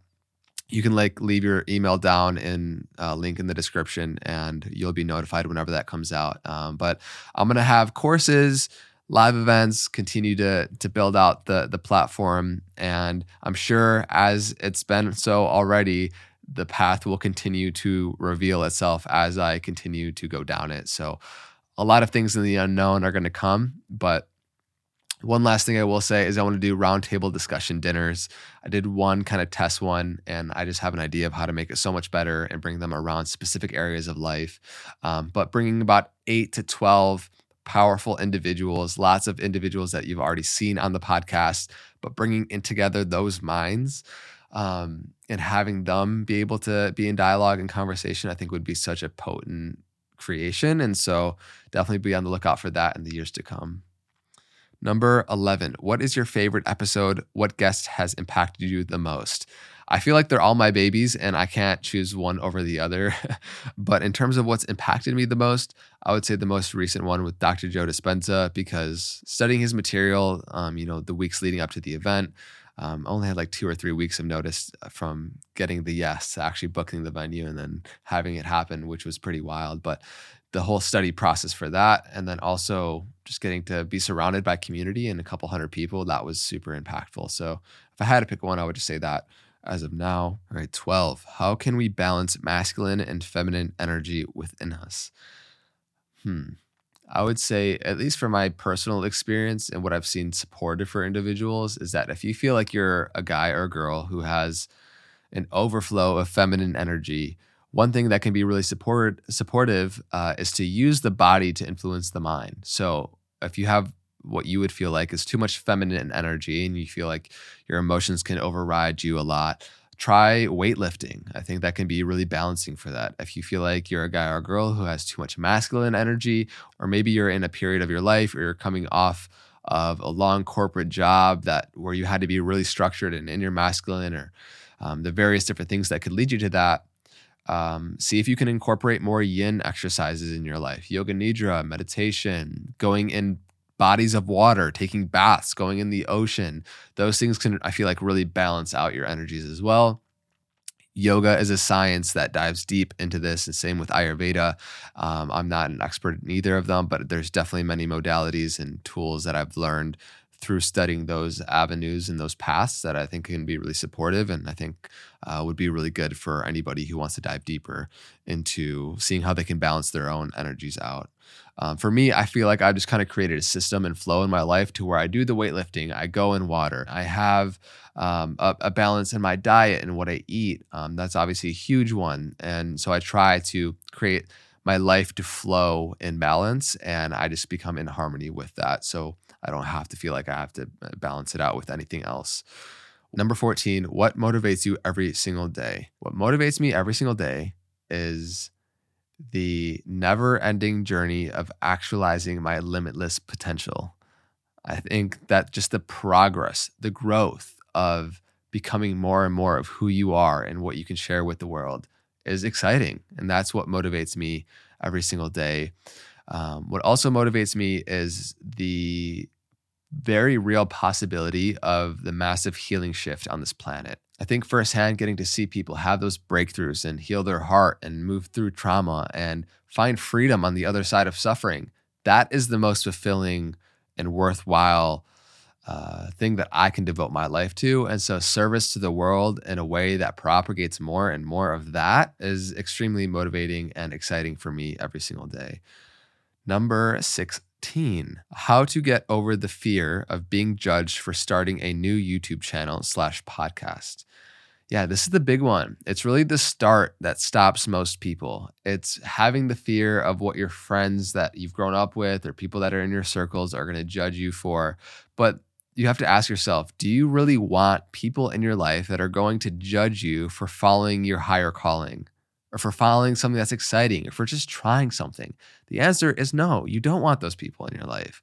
you can like leave your email down in uh, link in the description and you'll be notified whenever that comes out um, but i'm to have courses live events continue to to build out the the platform and i'm sure as it's been so already the path will continue to reveal itself as i continue to go down it so a lot of things in the unknown are going to come but one last thing I will say is I want to do roundtable discussion dinners. I did one kind of test one, and I just have an idea of how to make it so much better and bring them around specific areas of life. Um, but bringing about eight to 12 powerful individuals, lots of individuals that you've already seen on the podcast, but bringing in together those minds um, and having them be able to be in dialogue and conversation, I think would be such a potent creation. And so definitely be on the lookout for that in the years to come. Number 11. What is your favorite episode? What guest has impacted you the most? I feel like they're all my babies and I can't choose one over the other. (laughs) but in terms of what's impacted me the most, I would say the most recent one with Dr. Joe Dispenza because studying his material, um, you know, the weeks leading up to the event, um, only had like two or three weeks of notice from getting the yes to actually booking the venue and then having it happen, which was pretty wild. But the whole study process for that and then also just getting to be surrounded by community and a couple hundred people that was super impactful so if i had to pick one i would just say that as of now all right 12 how can we balance masculine and feminine energy within us hmm i would say at least for my personal experience and what i've seen supported for individuals is that if you feel like you're a guy or a girl who has an overflow of feminine energy one thing that can be really support, supportive uh, is to use the body to influence the mind. So if you have what you would feel like is too much feminine energy and you feel like your emotions can override you a lot, try weightlifting. I think that can be really balancing for that. If you feel like you're a guy or a girl who has too much masculine energy, or maybe you're in a period of your life or you're coming off of a long corporate job that where you had to be really structured and in your masculine or um, the various different things that could lead you to that um, see if you can incorporate more yin exercises in your life yoga nidra, meditation, going in bodies of water, taking baths, going in the ocean. Those things can, I feel like, really balance out your energies as well. Yoga is a science that dives deep into this, and same with Ayurveda. Um, I'm not an expert in either of them, but there's definitely many modalities and tools that I've learned through studying those avenues and those paths that I think can be really supportive and I think uh, would be really good for anybody who wants to dive deeper into seeing how they can balance their own energies out. Um, for me, I feel like I just kind of created a system and flow in my life to where I do the weightlifting, I go in water, I have um, a, a, balance in my diet and what I eat. Um, that's obviously a huge one. And so I try to create my life to flow in balance and I just become in harmony with that. So I don't have to feel like I have to uh, balance it out with anything else. Number 14, what motivates you every single day? What motivates me every single day is the never ending journey of actualizing my limitless potential. I think that just the progress, the growth of becoming more and more of who you are and what you can share with the world is exciting. And that's what motivates me every single day. Um, what also motivates me is the very real possibility of the massive healing shift on this planet. I think firsthand getting to see people have those breakthroughs and heal their heart and move through trauma and find freedom on the other side of suffering. That is the most fulfilling and worthwhile uh, thing that I can devote my life to. And so, service to the world in a way that propagates more and more of that is extremely motivating and exciting for me every single day. Number 16, how to get over the fear of being judged for starting a new YouTube channel slash podcast. Yeah, this is the big one. It's really the start that stops most people. It's having the fear of what your friends that you've grown up with or people that are in your circles are going to judge you for. But you have to ask yourself do you really want people in your life that are going to judge you for following your higher calling or for following something that's exciting or for just trying something? The answer is no, you don't want those people in your life.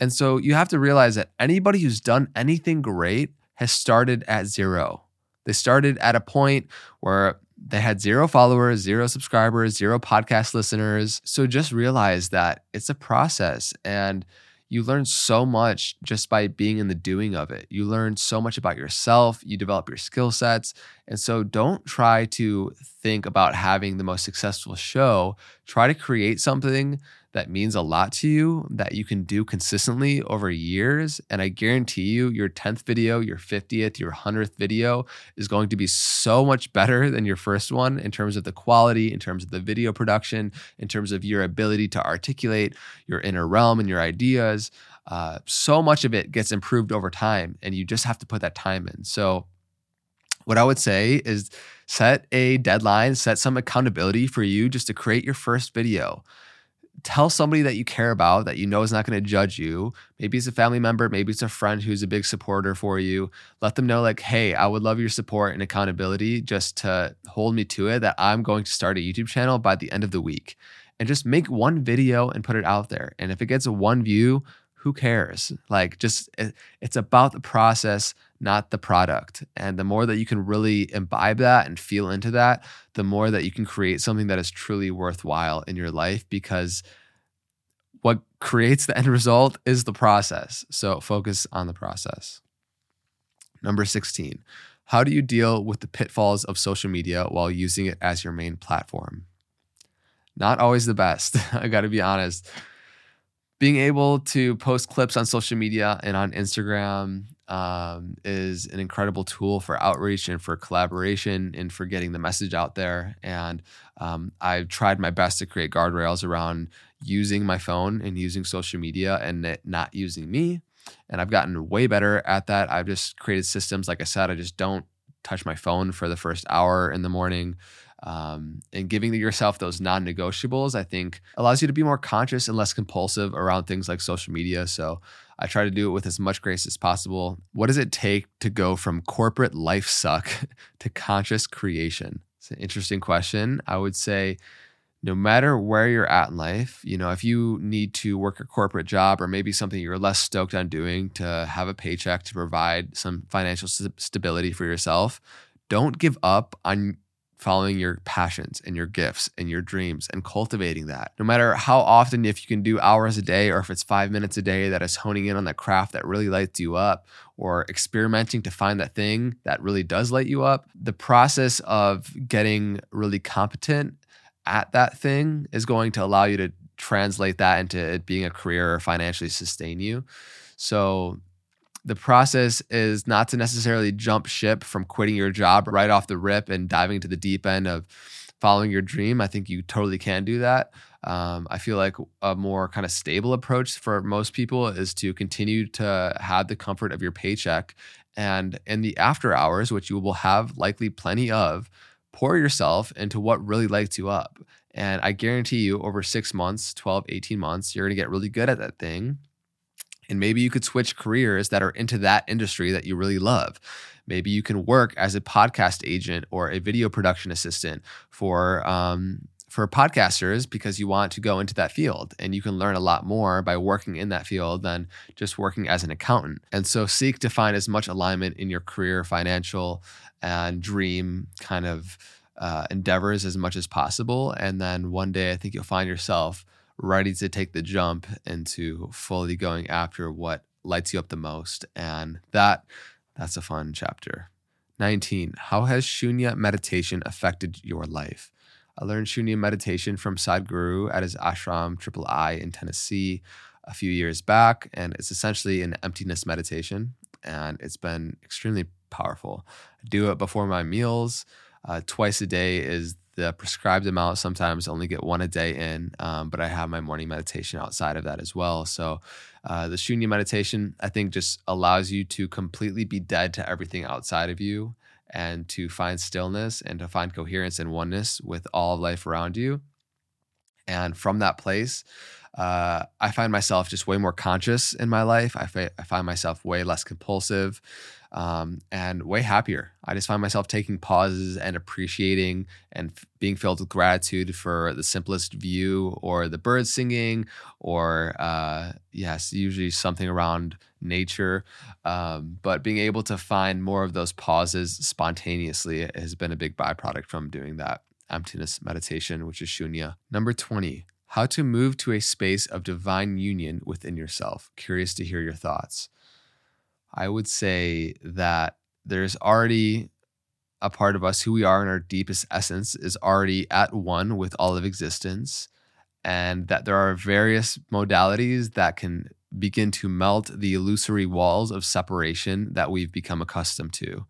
And so you have to realize that anybody who's done anything great has started at zero. They started at a point where they had zero followers, zero subscribers, zero podcast listeners. So just realize that it's a process and you learn so much just by being in the doing of it. You learn so much about yourself, you develop your skill sets. And so don't try to think about having the most successful show. Try to create something that means a lot to you that you can do consistently over years. And I guarantee you, your 10th video, your 50th, your 100th video is going to be so much better than your first one in terms of the quality, in terms of the video production, in terms of your ability to articulate your inner realm and your ideas. Uh, so much of it gets improved over time, and you just have to put that time in. So, what I would say is set a deadline, set some accountability for you just to create your first video tell somebody that you care about that you know is not going to judge you. Maybe it's a family member, maybe it's a friend who's a big supporter for you. Let them know, like, hey, I would love your support and accountability just to hold me to it that I'm going to start a YouTube channel by the end of the week. And just make one video and put it out there. And if it gets one view, who cares? Like, just it's about the process, not the product. And the more that you can really imbibe that and feel into that, the more that you can create something that is truly worthwhile in your life because what creates the end result is the process. So focus on the process. Number 16, how do you deal with the pitfalls of social media while using it as your main platform? Not always the best. (laughs) I got to be honest being able to post clips on social media and on Instagram um, is an incredible tool for outreach and for collaboration and for getting the message out there. And um, I've tried my best to create guardrails around using my phone and using social media and not using me. And I've gotten way better at that. I've just created systems. Like I said, I just don't touch my phone for the first hour in the morning. Um, and giving yourself those non negotiables, I think, allows you to be more conscious and less compulsive around things like social media. So I try to do it with as much grace as possible. What does it take to go from corporate life suck (laughs) to conscious creation? It's an interesting question. I would say, no matter where you're at in life, you know, if you need to work a corporate job or maybe something you're less stoked on doing to have a paycheck to provide some financial st- stability for yourself, don't give up on following your passions and your gifts and your dreams and cultivating that. No matter how often, if you can do hours a day or if it's five minutes a day, that is honing in on that craft that really lights you up or experimenting to find that thing that really does light you up. The process of getting really competent at that thing is going to allow you to translate that into it being a career or financially sustain you. So the process is not to necessarily jump ship from quitting your job right off the rip and diving into the deep end of following your dream. I think you totally can do that. Um, I feel like a more kind of stable approach for most people is to continue to have the comfort of your paycheck. And in the after hours, which you will have likely plenty of, pour yourself into what really lights you up. And I guarantee you, over six months, 12, 18 months, you're going to get really good at that thing. And maybe you could switch careers that are into that industry that you really love. Maybe you can work as a podcast agent or a video production assistant for um, for podcasters because you want to go into that field and you can learn a lot more by working in that field than just working as an accountant. And so seek to find as much alignment in your career, financial, and dream kind of uh, endeavors as much as possible. And then one day, I think you'll find yourself ready to take the jump into fully going after what lights you up the most. And that that's a fun chapter. 19. How has Shunya meditation affected your life? I learned Shunya meditation from Sadhguru at his ashram Triple I in Tennessee a few years back. And it's essentially an emptiness meditation. And it's been extremely powerful. I do it before my meals. Uh, twice a day is the prescribed amount. Sometimes only get one a day in, um, but I have my morning meditation outside of that as well. So uh, the shunya meditation, I think, just allows you to completely be dead to everything outside of you and to find stillness and to find coherence and oneness with all of life around you. And from that place, uh, I find myself just way more conscious in my life. I, I find myself way less compulsive um, and way happier. I just find myself taking pauses and appreciating and f- being filled with gratitude for the simplest view or the birds singing or, uh, yes, usually something around nature. Um, but being able to find more of those pauses spontaneously has been a big byproduct from doing that emptiness meditation, which is shunya. Number 20, how to move to a space of divine union within yourself. Curious to hear your thoughts. I would say that there's already a part of us who we are in our deepest essence is already at one with all of existence, and that there are various modalities that can begin to melt the illusory walls of separation that we've become accustomed to.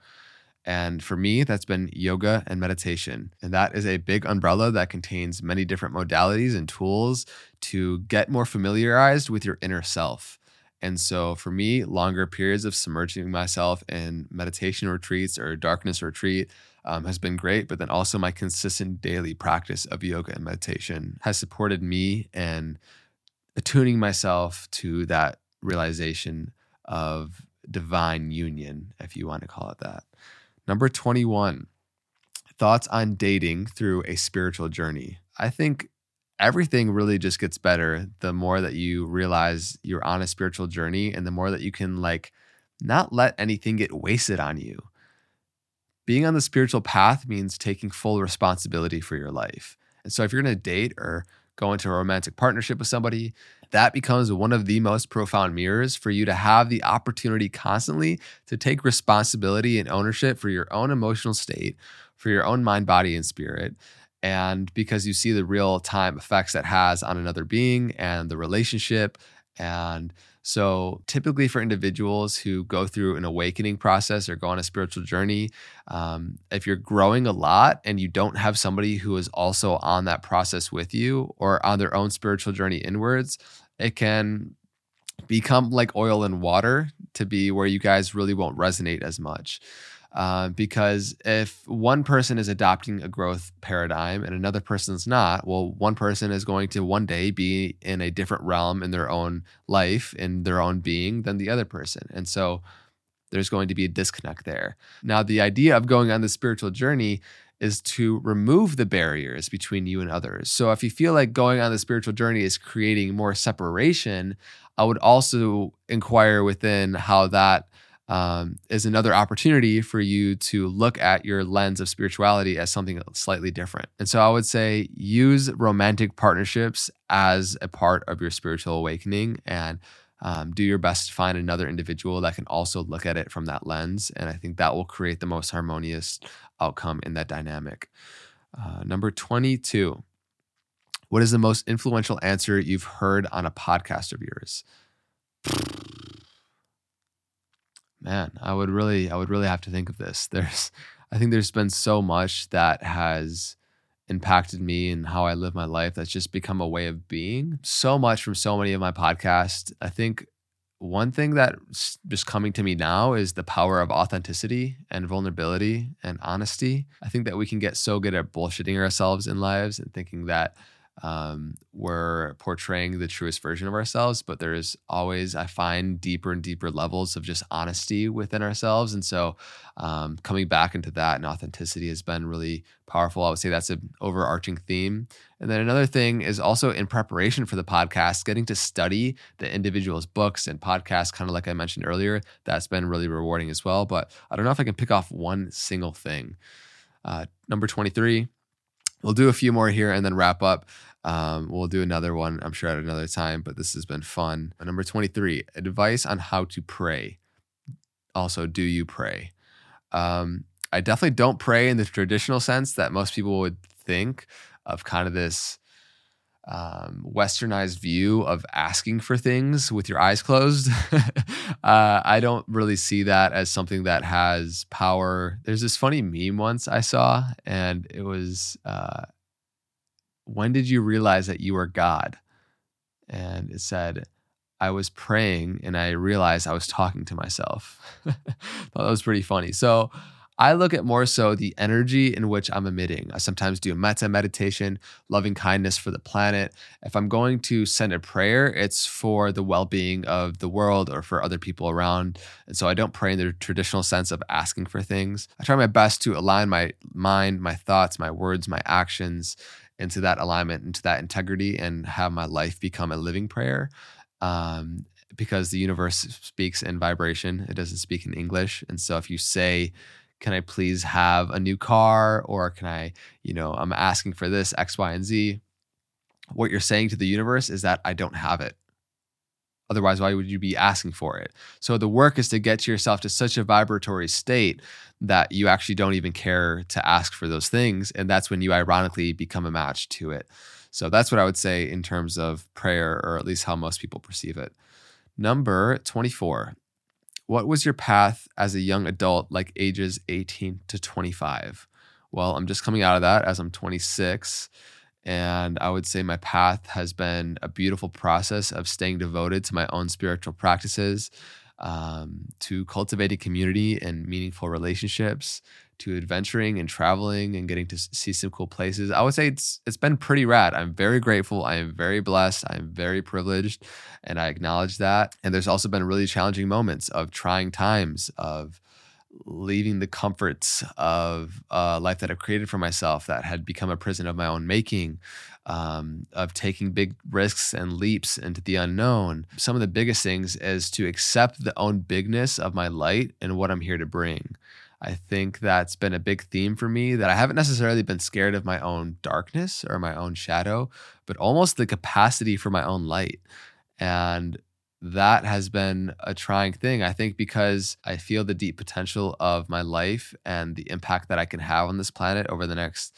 And for me, that's been yoga and meditation. And that is a big umbrella that contains many different modalities and tools to get more familiarized with your inner self. And so for me, longer periods of submerging myself in meditation retreats or darkness retreat um, has been great. But then also my consistent daily practice of yoga and meditation has supported me and attuning myself to that realization of divine union, if you want to call it that. Number 21, thoughts on dating through a spiritual journey. I think everything really just gets better the more that you realize you're on a spiritual journey and the more that you can like not let anything get wasted on you. Being on the spiritual path means taking full responsibility for your life. And so if you're going to date or go into a romantic partnership with somebody, that becomes one of the most profound mirrors for you to have the opportunity constantly to take responsibility and ownership for your own emotional state, for your own mind, body, and spirit. And because you see the real time effects that has on another being and the relationship. And so, typically, for individuals who go through an awakening process or go on a spiritual journey, um, if you're growing a lot and you don't have somebody who is also on that process with you or on their own spiritual journey inwards, it can become like oil and water to be where you guys really won't resonate as much. Uh, because if one person is adopting a growth paradigm and another person's not, well, one person is going to one day be in a different realm in their own life, in their own being than the other person. And so there's going to be a disconnect there. Now, the idea of going on the spiritual journey is to remove the barriers between you and others. So if you feel like going on the spiritual journey is creating more separation, I would also inquire within how that um, is another opportunity for you to look at your lens of spirituality as something slightly different. And so I would say use romantic partnerships as a part of your spiritual awakening and um, do your best to find another individual that can also look at it from that lens. And I think that will create the most harmonious outcome in that dynamic. Uh, number 22. What is the most influential answer you've heard on a podcast of yours? Man, I would really, I would really have to think of this. (laughs) There's, I think there's been so much that has impacted me and how I live my life that's just become a way of being. So much from so many of my podcasts. I think one thing that's just coming to me now is the power of authenticity and vulnerability and honesty. I think that we can get so good at bullshitting ourselves in lives and thinking that um, we're portraying the truest version of ourselves, but there's always, I find, deeper and deeper levels of just honesty within ourselves. And so um, coming back into that and authenticity has been really powerful. I would say that's an overarching theme. And then another thing is also in preparation for the podcast, getting to study the individual's books and podcasts, kind of like I mentioned earlier. That's been really rewarding as well. But I don't know if I can pick off one single thing. Uh, number 23, we'll do a few more here and then wrap up. Um, we'll do another one, I'm sure, at another time, but this has been fun. Number 23, advice on how to pray. Also, do you pray? Um, I definitely don't pray in the traditional sense that most people would think of kind of this um, westernized view of asking for things with your eyes closed. (laughs) uh, I don't really see that as something that has power. There's this funny meme once I saw, and it was uh, when did you realize that you were God? And it said, I was praying and I realized I was talking to myself. (laughs) That was pretty funny. So I look at more so the energy in which I'm emitting. I sometimes do metta meditation, loving kindness for the planet. If I'm going to send a prayer, it's for the well being of the world or for other people around. And so I don't pray in the traditional sense of asking for things. I try my best to align my mind, my thoughts, my words, my actions into that alignment, into that integrity, and have my life become a living prayer. Um, because the universe speaks in vibration, it doesn't speak in English. And so if you say, can I please have a new car? Or can I, you know, I'm asking for this, X, Y, and Z. What you're saying to the universe is that I don't have it. Otherwise, why would you be asking for it? So the work is to get yourself to such a vibratory state that you actually don't even care to ask for those things. And that's when you ironically become a match to it. So that's what I would say in terms of prayer, or at least how most people perceive it. Number 24. What was your path as a young adult, like ages 18 to 25? Well, I'm just coming out of that as I'm 26. And I would say my path has been a beautiful process of staying devoted to my own spiritual practices, um, to cultivating community and meaningful relationships, to adventuring and traveling and getting to see some cool places. I would say it's it's been pretty rad. I'm very grateful. I am very blessed. I'm very privileged, and I acknowledge that. And there's also been really challenging moments of trying times of leaving the comforts of a life that I've created for myself that had become a prison of my own making, um, of taking big risks and leaps into the unknown. Some of the biggest things is to accept the own bigness of my light and what I'm here to bring. I think that's been a big theme for me that I haven't necessarily been scared of my own darkness or my own shadow, but almost the capacity for my own light. And that has been a trying thing. I think because I feel the deep potential of my life and the impact that I can have on this planet over the next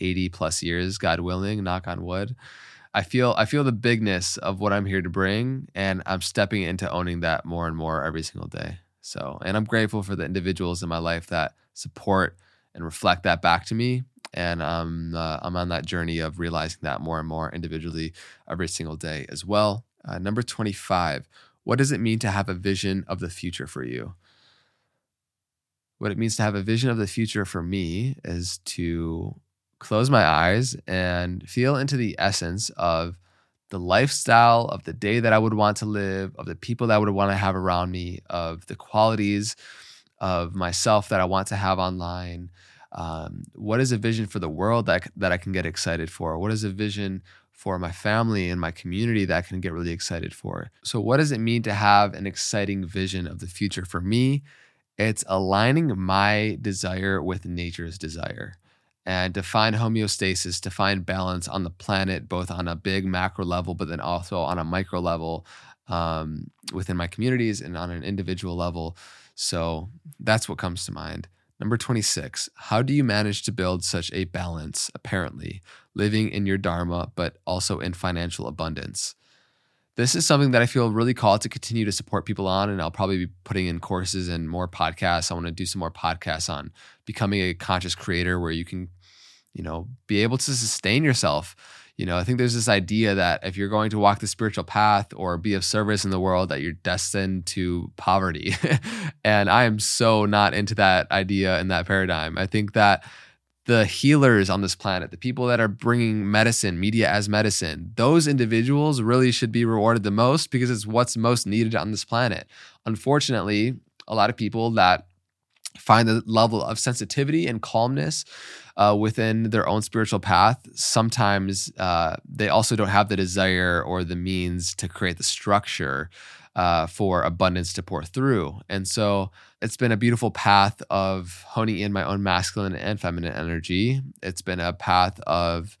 80 plus years, God willing, knock on wood. I feel I feel the bigness of what I'm here to bring and I'm stepping into owning that more and more every single day. So, and I'm grateful for the individuals in my life that support and reflect that back to me and um, uh, I'm on that journey of realizing that more and more individually every single day as well. Uh, number 25, what does it mean to have a vision of the future for you? What it means to have a vision of the future for me is to close my eyes and feel into the essence of the lifestyle of the day that I would want to live, of the people that I would want to have around me, of the qualities of myself that I want to have online. Um, what is a vision for the world that, that I can get excited for? What is a vision for my family and my community that I can get really excited for. So, what does it mean to have an exciting vision of the future? For me, it's aligning my desire with nature's desire and to find homeostasis, to find balance on the planet, both on a big macro level, but then also on a micro level um, within my communities and on an individual level. So, that's what comes to mind. Number 26, how do you manage to build such a balance, apparently, living in your Dharma, but also in financial abundance? This is something that I feel really called to continue to support people on, and I'll probably be putting in courses and more podcasts. I want to do some more podcasts on becoming a conscious creator where you can, you know, be able to sustain yourself you know, I think there's this idea that if you're going to walk the spiritual path or be of service in the world, that you're destined to poverty. (laughs) and I am so not into that idea and that paradigm. I think that the healers on this planet, the people that are bringing medicine, media as medicine, those individuals really should be rewarded the most because it's what's most needed on this planet. Unfortunately, a lot of people that find the level of sensitivity and calmness uh, within their own spiritual path, sometimes uh, they also don't have the desire or the means to create the structure uh, for abundance to pour through. And so it's been a beautiful path of honing in my own masculine and feminine energy. It's been a path of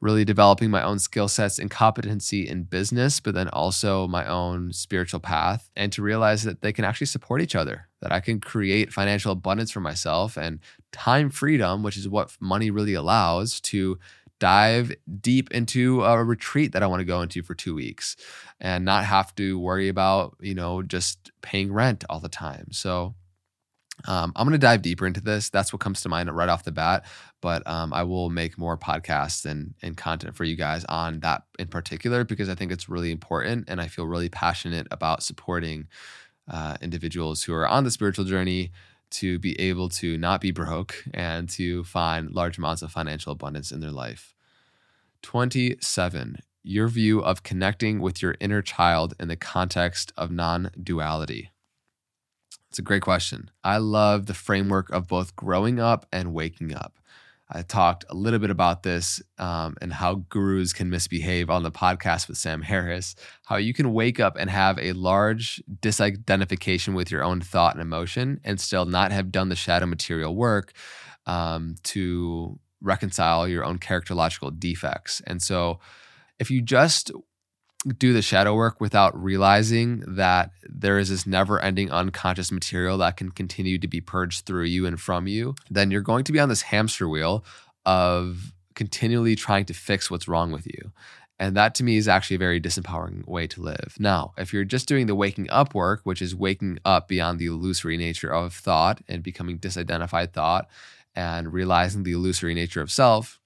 really developing my own skill sets and competency in business, but then also my own spiritual path, and to realize that they can actually support each other, that I can create financial abundance for myself and time freedom, which is what money really allows to dive deep into a retreat that I want to go into for two weeks and not have to worry about, you know, just paying rent all the time. So um, I'm going to dive deeper into this. That's what comes to mind right off the bat. But um, I will make more podcasts and, and content for you guys on that in particular because I think it's really important. And I feel really passionate about supporting uh, individuals who are on the spiritual journey to be able to not be broke and to find large amounts of financial abundance in their life. 27. Your view of connecting with your inner child in the context of non duality. It's a great question. I love the framework of both growing up and waking up. I talked a little bit about this um, and how gurus can misbehave on the podcast with Sam Harris. How you can wake up and have a large disidentification with your own thought and emotion and still not have done the shadow material work um, to reconcile your own characterological defects. And so, if you just do the shadow work without realizing that there is this never ending unconscious material that can continue to be purged through you and from you, then you're going to be on this hamster wheel of continually trying to fix what's wrong with you. And that to me is actually a very disempowering way to live. Now, if you're just doing the waking up work, which is waking up beyond the illusory nature of thought and becoming disidentified thought and realizing the illusory nature of self,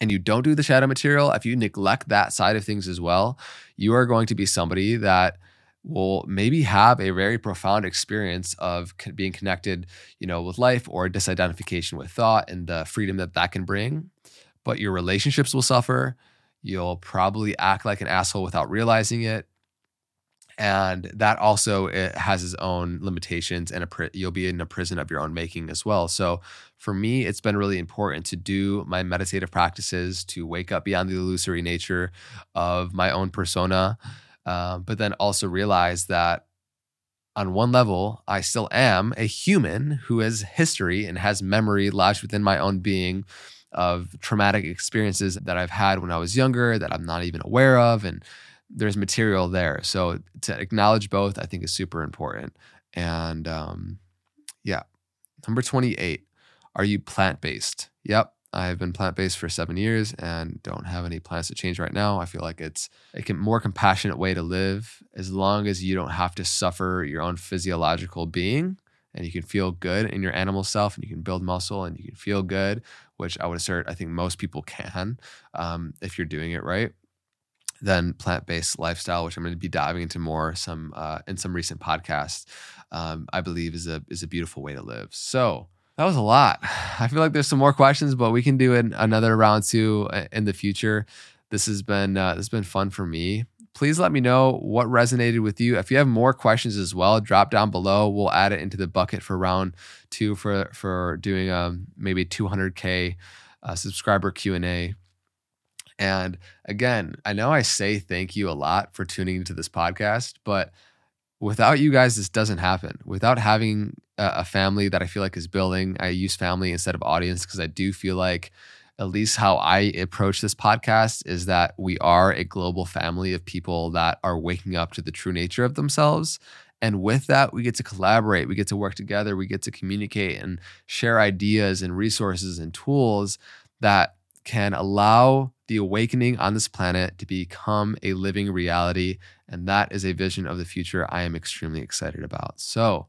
and you don't do the shadow material, if you neglect that side of things as well, you are going to be somebody that will maybe have a very profound experience of being connected, you know, with life or disidentification with thought and the freedom that that can bring. But your relationships will suffer. You'll probably act like an asshole without realizing it and that also has its own limitations and you'll be in a prison of your own making as well. So for me it's been really important to do my meditative practices to wake up beyond the illusory nature of my own persona uh, but then also realize that on one level i still am a human who has history and has memory lodged within my own being of traumatic experiences that i've had when i was younger that i'm not even aware of and there's material there. So to acknowledge both, I think is super important. And um, yeah, number 28, are you plant based? Yep. I've been plant based for seven years and don't have any plans to change right now. I feel like it's a more compassionate way to live as long as you don't have to suffer your own physiological being and you can feel good in your animal self and you can build muscle and you can feel good, which I would assert I think most people can um, if you're doing it right than plant-based lifestyle, which I'm going to be diving into more some uh, in some recent podcasts. Um, I believe is a is a beautiful way to live. So that was a lot. (sighs) I feel like there's some more questions, but we can do an, another round two uh, in the future. This has been uh, this has been fun for me. Please let me know what resonated with you. If you have more questions as well, drop down below. We'll add it into the bucket for round two for for doing um, maybe 200k uh, subscriber Q and A. And again, I know I say thank you a lot for tuning into this podcast, but without you guys, this doesn't happen. Without having a family that I feel like is building, I use family instead of audience because I do feel like, at least how I approach this podcast, is that we are a global family of people that are waking up to the true nature of themselves. And with that, we get to collaborate, we get to work together, we get to communicate and share ideas and resources and tools that can allow the awakening on this planet to become a living reality. And that is a vision of the future I am extremely excited about. So,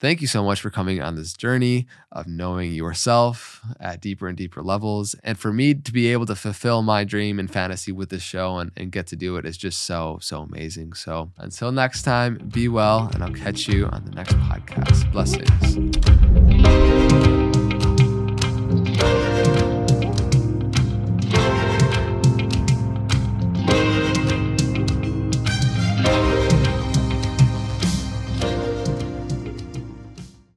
thank you so much for coming on this journey of knowing yourself at deeper and deeper levels. And for me to be able to fulfill my dream and fantasy with this show and, and get to do it is just so, so amazing. So, until next time, be well, and I'll catch you on the next podcast. Blessings.